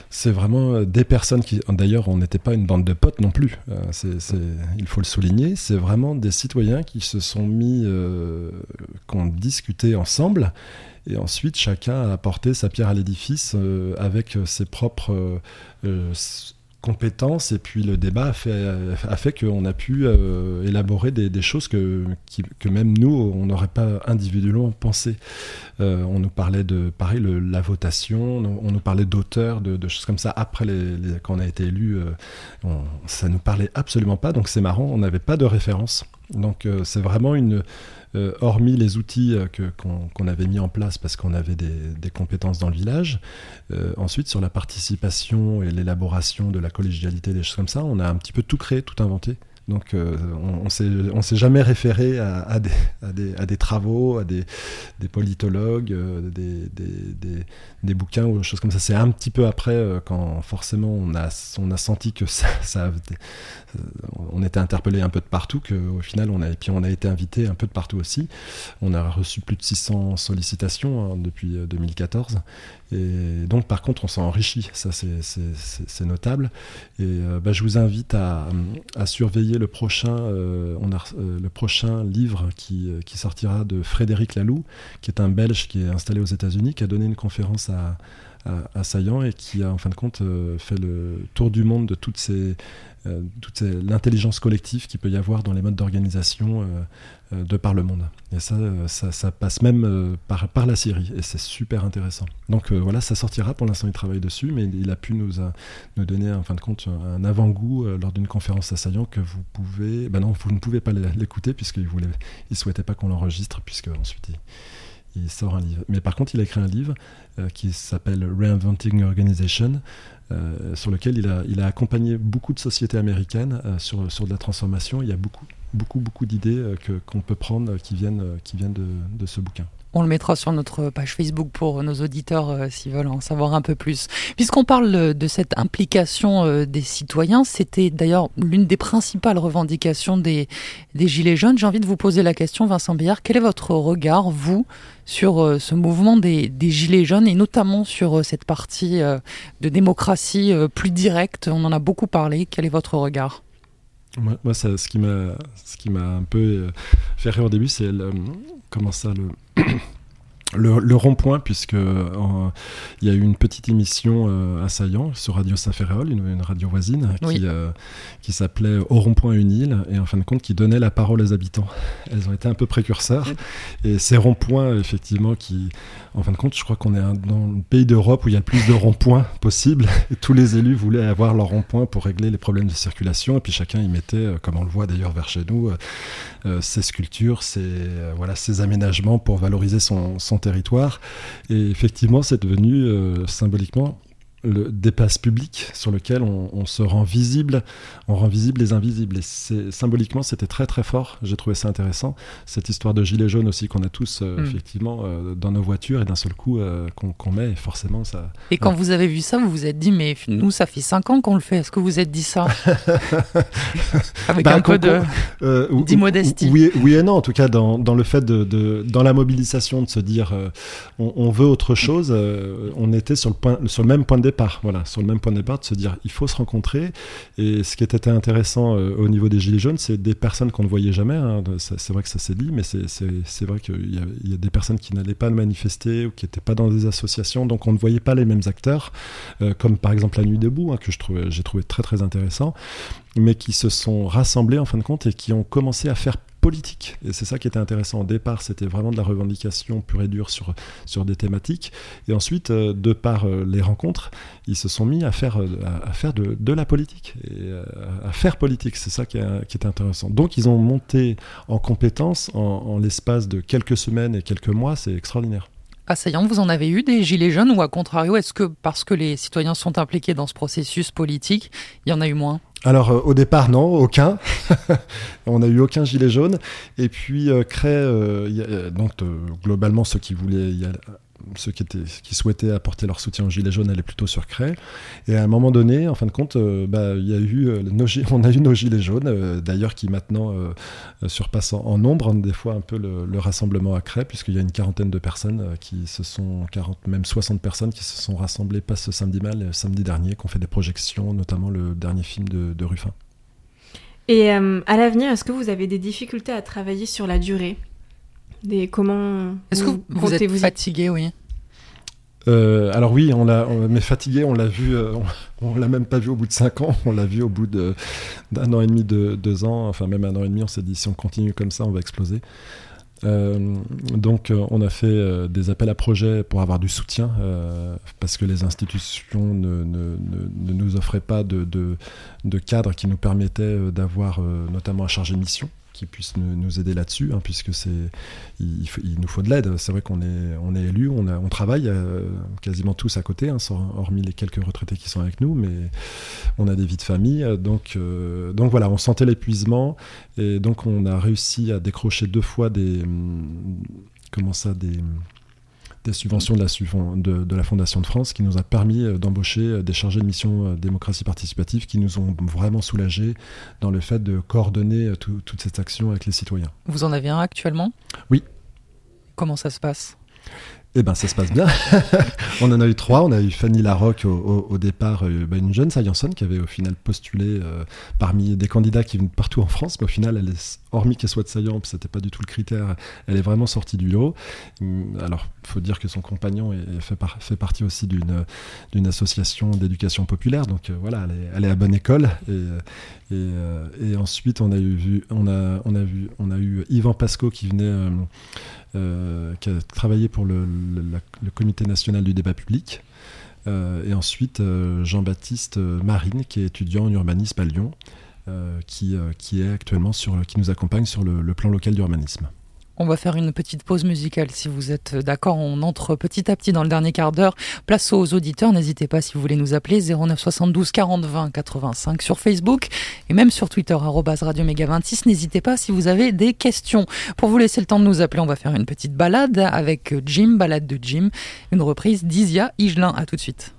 c'est euh, des personnes qui, d'ailleurs, on n'était pas une bande de potes non plus. Euh, il faut le souligner. C'est vraiment des citoyens qui se sont mis, qui ont discuté ensemble. Et ensuite, chacun a apporté sa pierre à l'édifice avec ses propres compétences et puis le débat a fait, a fait qu'on a pu euh, élaborer des, choses que, que, même nous, on n'aurait pas individuellement pensé. Euh, on nous parlait de, pareil, la votation, on nous parlait d'auteurs, de, choses comme ça. Après, les, quand on a été élu, euh, ça nous parlait absolument pas. Donc c'est marrant, on n'avait pas de référence. Donc c'est vraiment une euh, hormis les outils euh, qu'on avait mis en place parce qu'on avait des, compétences dans le village. Euh, ensuite, sur la participation et l'élaboration de la collégialité, des choses comme ça, on a un petit peu tout créé, tout inventé. Donc on ne s'est jamais référé à, des, travaux, à des, politologues, des, bouquins ou des choses comme ça. C'est un petit peu après, quand forcément on a, senti que ça, ça, on était interpellé un peu de partout, qu'au final, on a, et puis on a été invité un peu de partout aussi. On a reçu plus de 600 sollicitations hein, depuis 2014. Euh, et donc, par contre, on s'est enrichi, ça c'est notable. Et euh, bah, je vous invite à, surveiller le prochain, on a, le prochain livre qui, sortira de Frédéric Laloux, qui est un Belge qui est installé aux États-Unis, qui a donné une conférence à, Saillant et qui a en fin de compte fait le tour du monde de toutes ces euh, toute l'intelligence collective qu'il peut y avoir dans les modes d'organisation euh, euh, de par le monde. Et ça, ça, passe même par, la Syrie, et c'est super intéressant. Donc voilà, ça sortira, pour l'instant il travaille dessus, mais il a pu nous, donner en fin de compte un avant-goût lors d'une conférence assaillant que vous pouvez... Ben non, vous ne pouvez pas l'écouter, puisqu'il ne souhaitait pas qu'on l'enregistre, puisque ensuite il, il, sort un livre. Mais par contre, il a écrit un livre qui s'appelle Reinventing Organization, euh, sur lequel il a, il a, accompagné beaucoup de sociétés américaines euh, sur, sur de la transformation. Il y a beaucoup beaucoup, beaucoup d'idées qu'on peut prendre qui viennent, qui viennent de ce bouquin. On le mettra sur notre page Facebook pour nos auditeurs euh, s'ils veulent en savoir un peu plus. Puisqu'on parle de cette implication euh, des citoyens, c'était d'ailleurs l'une des principales revendications des, des Gilets jaunes. J'ai envie de vous poser la question, Vincent Billard, quel est votre regard, vous, sur euh, ce mouvement des, des, Gilets jaunes et notamment sur cette partie de démocratie plus directe On en a beaucoup parlé. Quel est votre regard? Moi, ça, qui m'a ce qui m'a un peu fait rire au début, c'est comment ça le le, rond-point, puisque euh, il y a eu une petite émission euh, à Saillant sur Radio Saint-Ferréol, une, radio voisine, qui, euh, qui s'appelait Au rond-point une île, et en fin de compte qui donnait la parole aux habitants. Elles ont été un peu précurseurs, et ces ronds-points, effectivement, qui, en fin de compte, je crois qu'on est dans le pays d'Europe où il y a le plus de ronds-points possible, et tous les élus voulaient avoir leur rond-point pour régler les problèmes de circulation, et puis chacun y mettait, comme on le voit d'ailleurs vers chez nous, ses sculptures, ses, voilà, ses aménagements pour valoriser son, son territoire. Et effectivement, c'est devenu euh, symboliquement le, places publiques sur lesquelles on, se rend visible, on rend visible les invisibles. Et symboliquement, c'était très très fort. J'ai trouvé ça intéressant. Cette histoire de gilet jaune aussi qu'on a tous euh, mm. effectivement euh, dans nos voitures et d'un seul coup euh, qu'on met, forcément ça. Et quand vous avez vu ça, vous vous êtes dit, mais nous, ça fait 5 ans qu'on le fait. Est-ce que vous êtes dit ça Avec bah, un peu de d'immodestie. Oui, oui, et non. En tout cas, dans, dans le fait de, de, dans la mobilisation de se dire, on, on, veut autre chose. on était sur le point, sur le même point de départ, voilà, sur le même point de départ, de se dire il faut se rencontrer. Et ce qui était intéressant euh, au niveau des Gilets jaunes, c'est des personnes qu'on ne voyait jamais. Hein. c'est vrai que ça s'est dit, mais c'est vrai qu'il y, a des personnes qui n'allaient pas manifester ou qui n'étaient pas dans des associations, donc on ne voyait pas les mêmes acteurs, euh, comme par exemple la Nuit debout, hein, que j'ai trouvé très très intéressant, mais qui se sont rassemblés en fin de compte et qui ont commencé à faire politique. Et c'est ça qui était intéressant. Au départ, c'était vraiment de la revendication pure et dure sur, sur des thématiques. Et ensuite, euh, de par euh, les rencontres, ils se sont mis à faire, euh, à, faire de, de, la politique, à faire politique. C'est ça qui, est, intéressant. Donc, ils ont monté en compétences en, en l'espace de quelques semaines et quelques mois. C'est extraordinaire. Assaillant, vous en avez eu des gilets jaunes ou à contrario, est-ce que parce que les citoyens sont impliqués dans ce processus politique, il y en a eu moins? Alors euh, au départ non, aucun. on n'a eu aucun gilet jaune. Et puis euh, Cray, euh, donc globalement ceux qui voulaient y aller, ceux qui, souhaitaient apporter leur soutien aux Gilets jaunes allaient plutôt sur Cray. Et à un moment donné, en fin de compte, euh, bah, y a eu, euh, on a eu nos Gilets jaunes, euh, d'ailleurs qui maintenant surpassent en, nombre, hein, des fois un peu le, rassemblement à Cray, puisqu'il y a une quarantaine de personnes qui se sont, 40, même 60 personnes qui se sont rassemblées, pas ce samedi mal, samedi dernier, qui ont fait des projections, notamment le dernier film de Ruffin. Et à l'avenir, est-ce que vous avez des difficultés à travailler sur la durée? Des comment Est-ce que vous, êtes fatigué, oui euh, alors oui, on l'a, mais fatigué, on l'a vu, euh, on, l'a même pas vu au bout de 5 ans, on l'a vu au bout d'un an et demi, de deux ans, enfin même un an et demi, on s'est dit si on continue comme ça, on va exploser. Euh, donc on a fait des appels à projets pour avoir du soutien, parce que les institutions ne, ne, ne, nous offraient pas de, de, de cadre qui nous permettait d'avoir notamment un chargé de mission qui puisse nous, aider là-dessus, hein, puisque c'est il, nous faut de l'aide. C'est vrai qu'on est on est élu, on, travaille euh, quasiment tous à côté, hein, hormis les quelques retraités qui sont avec nous, mais on a des vies de famille, donc euh, donc voilà, on sentait l'épuisement et donc on a réussi à décrocher deux fois des hum, comment ça des des subventions de la, de, la, Fondation de France qui nous a permis euh, d'embaucher euh, des chargés de mission euh, démocratie participative qui nous ont vraiment soulagés dans le fait de coordonner toute cette action avec les citoyens. Vous en avez un actuellement? Oui. Comment ça se passe? Eh ben, ça se passe bien. on en a eu trois. On a eu Fanny Larocque au, départ, euh, bah, une jeune Sayanson qui avait au final postulé euh, parmi des candidats qui venaient partout en France, mais au final, elle est, hormis qu'elle soit de Saillant, c'était pas du tout le critère, elle est vraiment sortie du lot. Hum, alors, faut dire que son compagnon fait, partie aussi d'une association d'éducation populaire, donc euh, voilà, elle est, à bonne école. Et, ensuite, on a eu, on a, on a vu, on a eu Yvan Pasco qui venait euh, qui a travaillé pour le, Comité national du débat public. Euh, et ensuite, euh, Jean-Baptiste Marine, qui est étudiant en urbanisme à Lyon, qui, qui, est actuellement sur, qui nous accompagne sur le, plan local d'urbanisme. On va faire une petite pause musicale si vous êtes d'accord. On entre petit à petit dans le dernier quart d'heure. Place aux auditeurs. N'hésitez pas si vous voulez nous appeler 09 72 40 20 85 sur Facebook et même sur Twitter Radio Méga 26. N'hésitez pas si vous avez des questions. Pour vous laisser le temps de nous appeler, on va faire une petite balade avec Jim, balade de Jim, une reprise d'Isia Igelin. À tout de suite.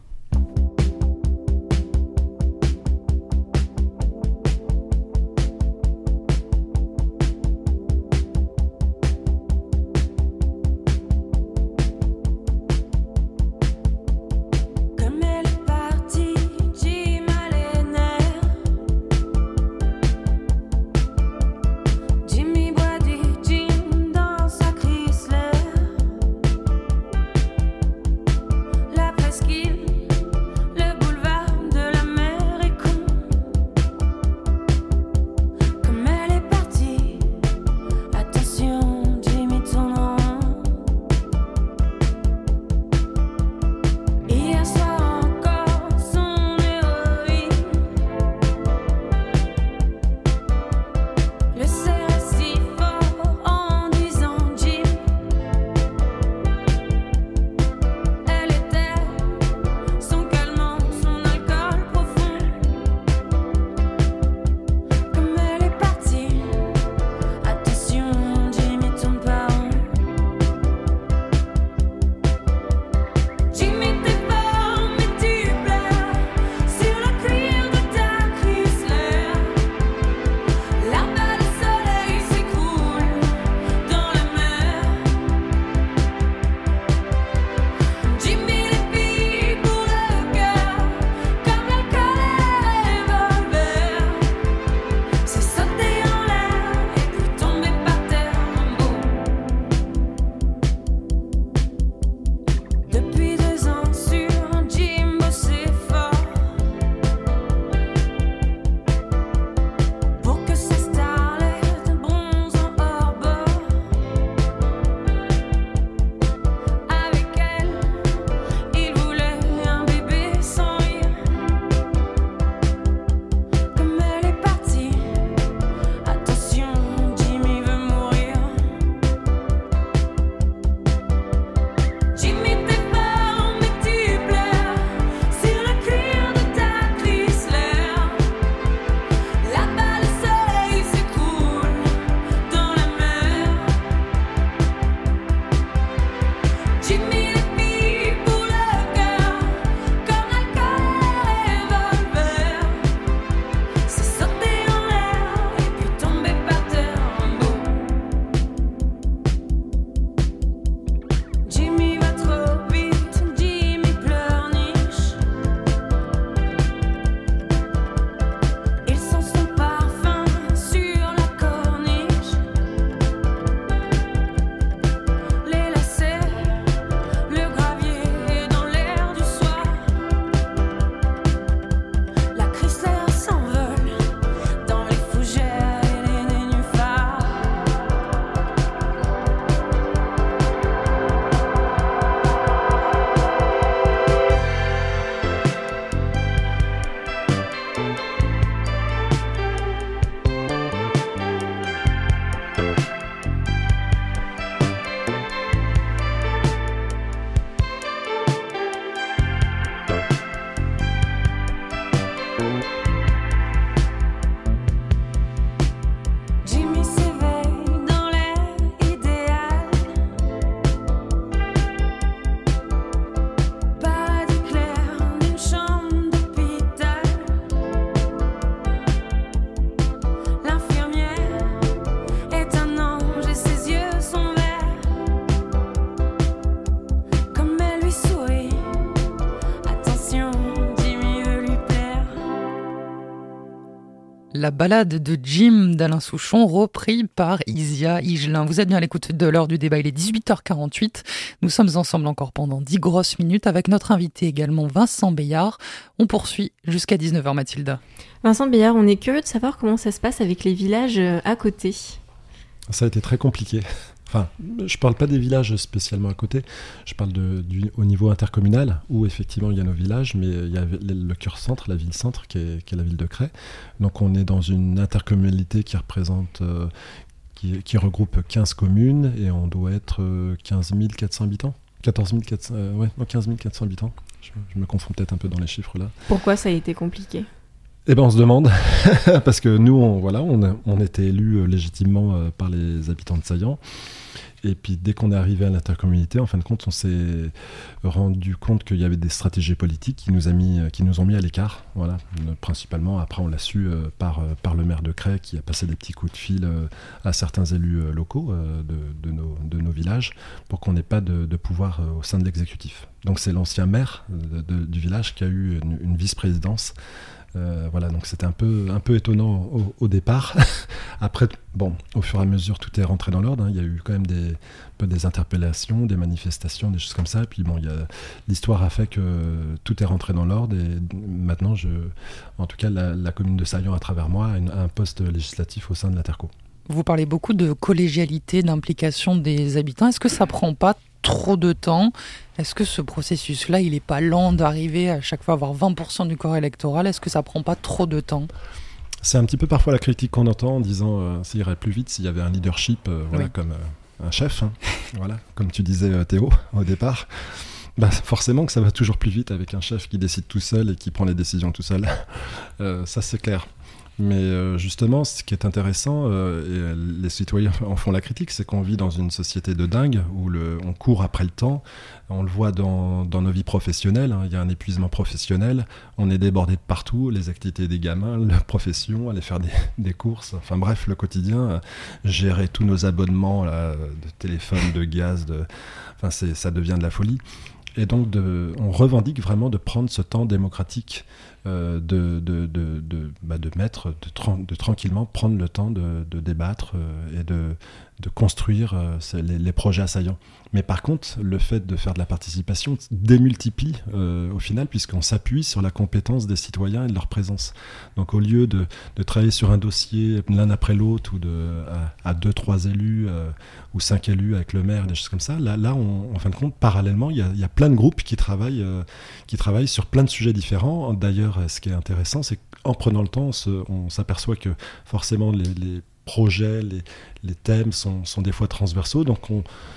La balade de Jim d'Alain Souchon, repris par Isia Igelin. Vous êtes bien à l'écoute de l'heure du débat, il est 18h48. Nous sommes ensemble encore pendant 10 grosses minutes avec notre invité également Vincent Bayard. On poursuit jusqu'à 19h Mathilda. Vincent Bayard, on est curieux de savoir comment ça se passe avec les villages euh, à côté. Ça a été très compliqué. Enfin, je parle pas des villages spécialement à côté, je parle du, au niveau intercommunal, où effectivement il y a nos villages, mais il y a le, cœur centre, la ville centre, qui est, la ville de Cray. Donc on est dans une intercommunalité qui représente, euh, qui, regroupe 15 communes et on doit être 15 400 habitants. 14 400, ouais, 15 400 habitants. Je, je me confonds peut-être un peu dans les chiffres là. Pourquoi ça a été compliqué? Eh ben on se demande, parce que nous, on, voilà, on, on était élus légitimement par les habitants de Saillant. Et puis dès qu'on est arrivé à l'intercommunalité, en fin de compte, on s'est rendu compte qu'il y avait des stratégies politiques qui nous, a mis, qui nous ont mis à l'écart. Voilà. Principalement, après on l'a su euh, par, euh, par le maire de Cray qui a passé des petits coups de fil euh, à certains élus locaux de, de, nos, de, nos, villages pour qu'on n'ait pas de, pouvoir au sein de l'exécutif. Donc c'est l'ancien maire du village qui a eu une vice-présidence euh, voilà, donc c'était un peu, un peu étonnant au, départ. Après, bon, au fur et à mesure, tout est rentré dans l'ordre. Hein. Il y a eu quand même des, des interpellations, des manifestations, des choses comme ça. Et puis bon, l'histoire a fait que tout est rentré dans l'ordre. Et maintenant, je, en tout cas, la, commune de Saillant, à travers moi, a un poste législatif au sein de l'Interco. Vous parlez beaucoup de collégialité, d'implication des habitants. Est-ce que ça prend pas trop de temps? Est-ce que ce processus-là, il n'est pas lent d'arriver à chaque fois à avoir 20% du corps électoral? Est-ce que ça prend pas trop de temps? C'est un petit peu parfois la critique qu'on entend en disant euh, ça irait plus vite s'il y avait un leadership euh, voilà, comme euh, un chef, hein. voilà, comme tu disais Théo au départ. Bah, forcément que ça va toujours plus vite avec un chef qui décide tout seul et qui prend les décisions tout seul. ça c'est clair. Mais euh, justement, ce qui est intéressant, euh, et les citoyens en font la critique, c'est qu'on vit dans une société de dingue où on court après le temps. On le voit dans, nos vies professionnelles. Hein. il y a un épuisement professionnel. On est débordé de partout. Les activités des gamins, la profession, aller faire des, courses. Enfin bref, le quotidien. Euh, gérer tous nos abonnements de téléphone, de gaz. De, enfin, ça devient de la folie. Et donc, on revendique vraiment de prendre ce temps démocratique euh, de, de, de, de, bah de mettre, de, tranquillement prendre le temps de, débattre euh, et de, de construire euh, les, projets assaillants. Mais par contre, le fait de faire de la participation démultiplie au final, puisqu'on s'appuie sur la compétence des citoyens et de leur présence. Donc au lieu de, de travailler sur un dossier l'un après l'autre, ou de, à, deux, trois élus, ou cinq élus avec le maire, des choses comme ça, là, là en fin de compte, parallèlement, il y a, y a plein de groupes qui travaillent, qui travaillent sur plein de sujets différents. D'ailleurs, euh, ce qui est intéressant, c'est qu'en prenant le temps, on s'aperçoit que forcément les, projets, les, thèmes sont, des fois transversaux, donc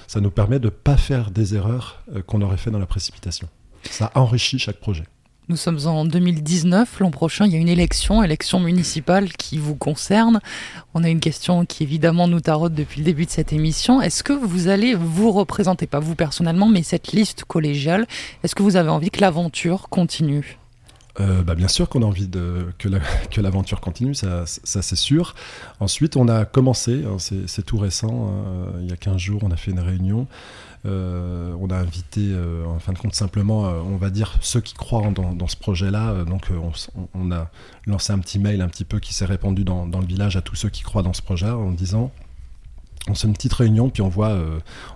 ça nous permet de ne pas faire des erreurs euh, qu'on aurait fait dans la précipitation. Ça enrichit chaque projet. Nous sommes en 2019, l'an prochain il y a une élection, élection municipale qui vous concerne. On a une question qui évidemment nous taraude depuis le début de cette émission. Est-ce que vous allez vous représenter, pas vous personnellement, mais cette liste collégiale Est-ce que vous avez envie que l'aventure continue? Euh, bah bien sûr qu'on a envie que l'aventure continue, ça, c'est sûr. Ensuite, on a commencé, hein, c'est tout récent, hein, il y a 15 jours, on a fait une réunion. Euh, on a invité, euh, en fin de compte, simplement, on va dire, ceux qui croient dans, ce projet-là. donc, on, a lancé un petit mail un petit peu qui s'est répandu dans, dans, le village à tous ceux qui croient dans ce projet en disant on fait une petite réunion, puis on voit,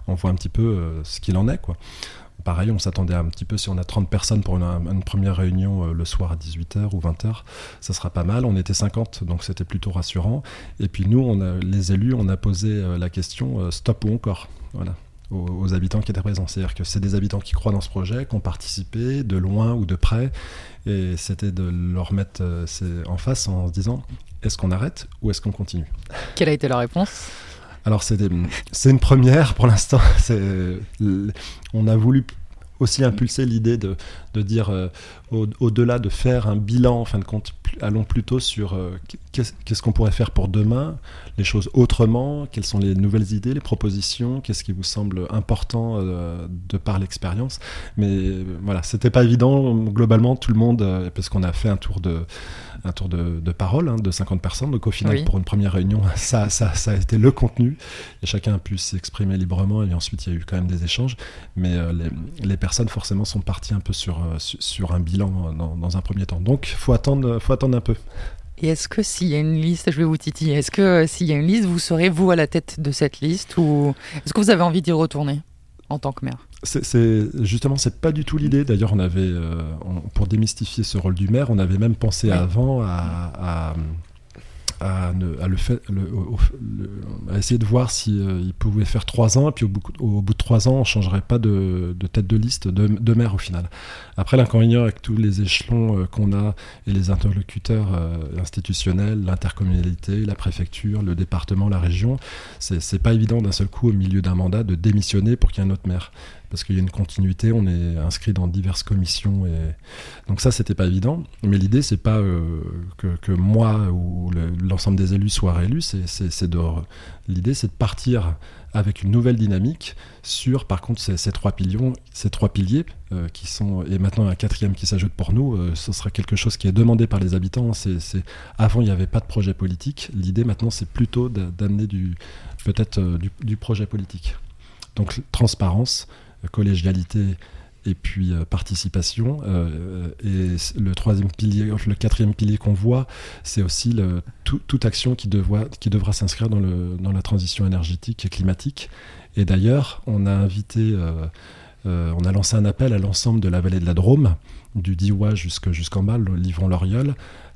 on voit un petit peu ce qu'il en est. quoi pareil, on s'attendait un petit peu, si on a 30 personnes pour une, première réunion euh, le soir à 18h ou 20h, ça sera pas mal. On était 50, donc c'était plutôt rassurant. Et puis nous, les élus, on a posé euh, la question euh, stop ou encore voilà, aux, habitants qui étaient présents. C'est-à-dire que c'est des habitants qui croient dans ce projet, qui ont participé de loin ou de près. Et c'était de leur mettre en face en se disant est-ce qu'on arrête ou est-ce qu'on continue? Quelle a été la réponse? Alors c'est une première pour l'instant. On a voulu aussi impulser l'idée de, dire euh, au-delà de faire un bilan, en fin de compte, allons plutôt sur euh, qu'est-ce qu'on pourrait faire pour demain, les choses autrement, quelles sont les nouvelles idées, les propositions, qu'est-ce qui vous semble important euh, de par l'expérience. Mais voilà, c'était pas évident globalement tout le monde, parce qu'on a fait un tour de un tour de, parole hein, de 50 personnes. Donc au final, pour une première réunion, ça, ça, ça, a été le contenu. Et chacun a pu s'exprimer librement. Et ensuite, il y a eu quand même des échanges. Mais euh, les, les, personnes, forcément, sont parties un peu sur, euh, sur un bilan dans, dans, un premier temps. Donc il faut attendre, faut attendre un peu. Et est-ce que s'il y a une liste, je vais vous titiller, est-ce que euh, s'il y a une liste, vous serez vous à la tête de cette liste ou est-ce que vous avez envie d'y retourner en tant que maire? C'est justement c'est pas du tout l'idée. D'ailleurs, on avait euh, pour démystifier ce rôle du maire, on avait même pensé avant à, à, à essayer de voir si il pouvait faire trois ans puis au bout, de trois ans on changerait pas de, tête de liste de, de, maire au final. Après l'inconvénient avec tous les échelons qu'on a et les interlocuteurs institutionnels, l'intercommunalité, la préfecture, le département, la région, c'est pas évident d'un seul coup au milieu d'un mandat de démissionner pour qu'il y ait un autre maire parce qu'il y a une continuité, on est inscrit dans diverses commissions. Et... Donc ça, c'était pas évident. Mais l'idée, c'est pas euh, que, moi ou l'ensemble des élus soient réélus, c'est. L'idée, c'est de partir avec une nouvelle dynamique sur, par contre, ces, trois, piliers, ces trois piliers euh, qui sont, et maintenant un quatrième qui s'ajoute pour nous, euh, ce sera quelque chose qui est demandé par les habitants. Avant, il n'y avait pas de projet politique. L'idée maintenant, c'est plutôt d'amener peut-être du projet politique. Donc transparence, collégialité et puis euh, participation. Euh, et le troisième pilier, le quatrième pilier qu'on voit, c'est aussi le, toute action qui, qui devra s'inscrire dans, dans, la transition énergétique et climatique. Et d'ailleurs, on a invité, euh, on a lancé un appel à l'ensemble de la vallée de la Drôme, du Diwa jusqu'en bas, Livron-L'Oriol,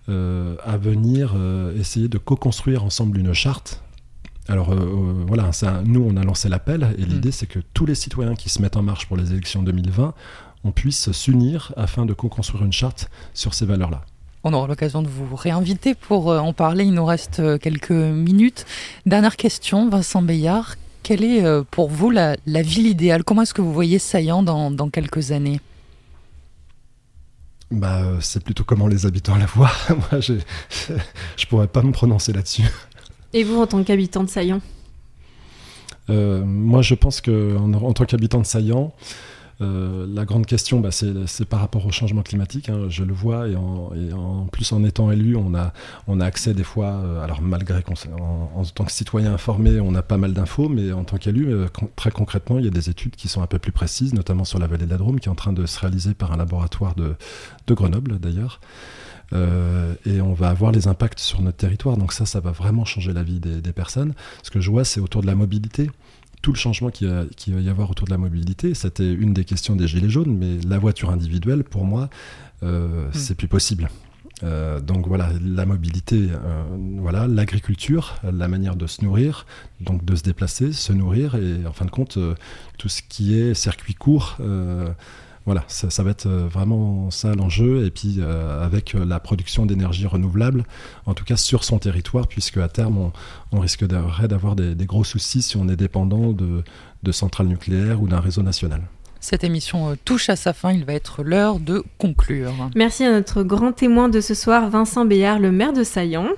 à venir essayer de co-construire ensemble une charte alors euh, euh, voilà, nous on a lancé l'appel et l'idée mm. c'est que tous les citoyens qui se mettent en marche pour les élections 2020, on puisse s'unir afin de co-construire une charte sur ces valeurs-là. On aura l'occasion de vous réinviter pour euh, en parler. Il nous reste quelques minutes. Dernière question, Vincent Bayard. Quelle est pour vous la, ville idéale? Comment est-ce que vous voyez Saillant dans, dans quelques années? Bah, c'est plutôt comment les habitants la voient. Moi, je ne pourrais pas me prononcer là-dessus. Et vous, en tant qu'habitant de Saillant euh, Moi, je pense qu'en en, tant qu'habitant de Saillant, euh, la grande question, bah, c'est par rapport au changement climatique. Hein, je le vois, et en, plus en étant élu, on a, on a accès des fois, euh, alors malgré qu'en en, tant que citoyen informé, on a pas mal d'infos, mais en tant qu'élu, très concrètement, il y a des études qui sont un peu plus précises, notamment sur la vallée de la Drôme, qui est en train de se réaliser par un laboratoire de Grenoble d'ailleurs. Euh, et on va avoir les impacts sur notre territoire. Donc ça, ça va vraiment changer la vie des, personnes. Ce que je vois, c'est autour de la mobilité. Tout le changement qu'il va, y avoir autour de la mobilité, c'était une des questions des Gilets jaunes, mais la voiture individuelle, pour moi, euh, hmm. c'est plus possible. Euh, donc voilà, la mobilité, voilà, l'agriculture, la manière de se nourrir, donc de se déplacer, se nourrir, et en fin de compte, tout ce qui est circuit court, voilà, ça, va être euh, vraiment ça l'enjeu. Et puis euh, avec euh, la production d'énergie renouvelable, en tout cas sur son territoire, puisque à terme, on, risque d'avoir des, gros soucis si on est dépendant de, centrales nucléaires ou d'un réseau national. Cette émission touche à sa fin, il va être l'heure de conclure. Merci à notre grand témoin de ce soir, Vincent Béard, le maire de Saillant.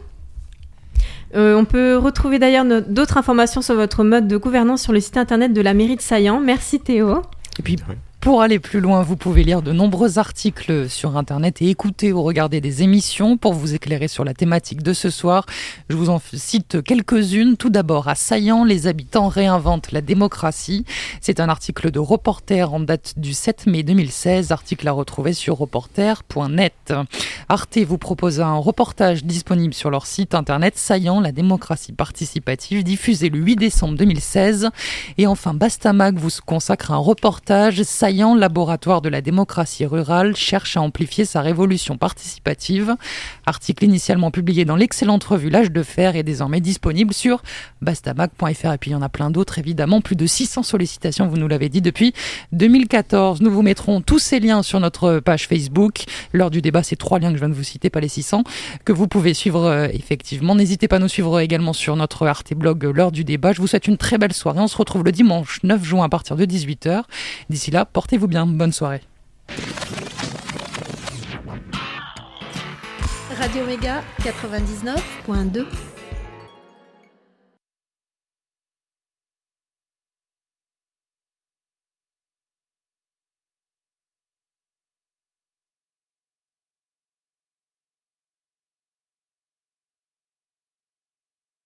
on peut retrouver d'ailleurs d'autres informations sur votre mode de gouvernance sur le site internet de la mairie de Saillant. Merci Théo. Et puis, pour aller plus loin, vous pouvez lire de nombreux articles sur Internet et écouter ou regarder des émissions pour vous éclairer sur la thématique de ce soir. Je vous en cite quelques-unes. Tout d'abord, à Saillant, les habitants réinventent la démocratie. C'est un article de Reporter en date du 7 mai 2016, article à retrouver sur reporter.net. Arte vous propose un reportage disponible sur leur site internet Saillant, la démocratie participative, diffusé le 8 décembre 2016. Et enfin, Bastamag vous consacre un reportage Saillant laboratoire de la démocratie rurale, cherche à amplifier sa révolution participative. Article initialement publié dans l'excellente revue L'âge de fer est désormais disponible sur bastamag.fr. Et puis il y en a plein d'autres, évidemment, plus de 600 sollicitations, vous nous l'avez dit, depuis 2014. Nous vous mettrons tous ces liens sur notre page Facebook. L'heure du débat, c'est trois liens que je viens de vous citer, pas les 600, que vous pouvez suivre euh, effectivement. N'hésitez pas à nous suivre également sur notre Arte blog L'heure du débat. Je vous souhaite une très belle soirée. On se retrouve le dimanche 9 juin à partir de 18h. D'ici là, Portez-vous bien. Bonne soirée. Radio Méga 99.2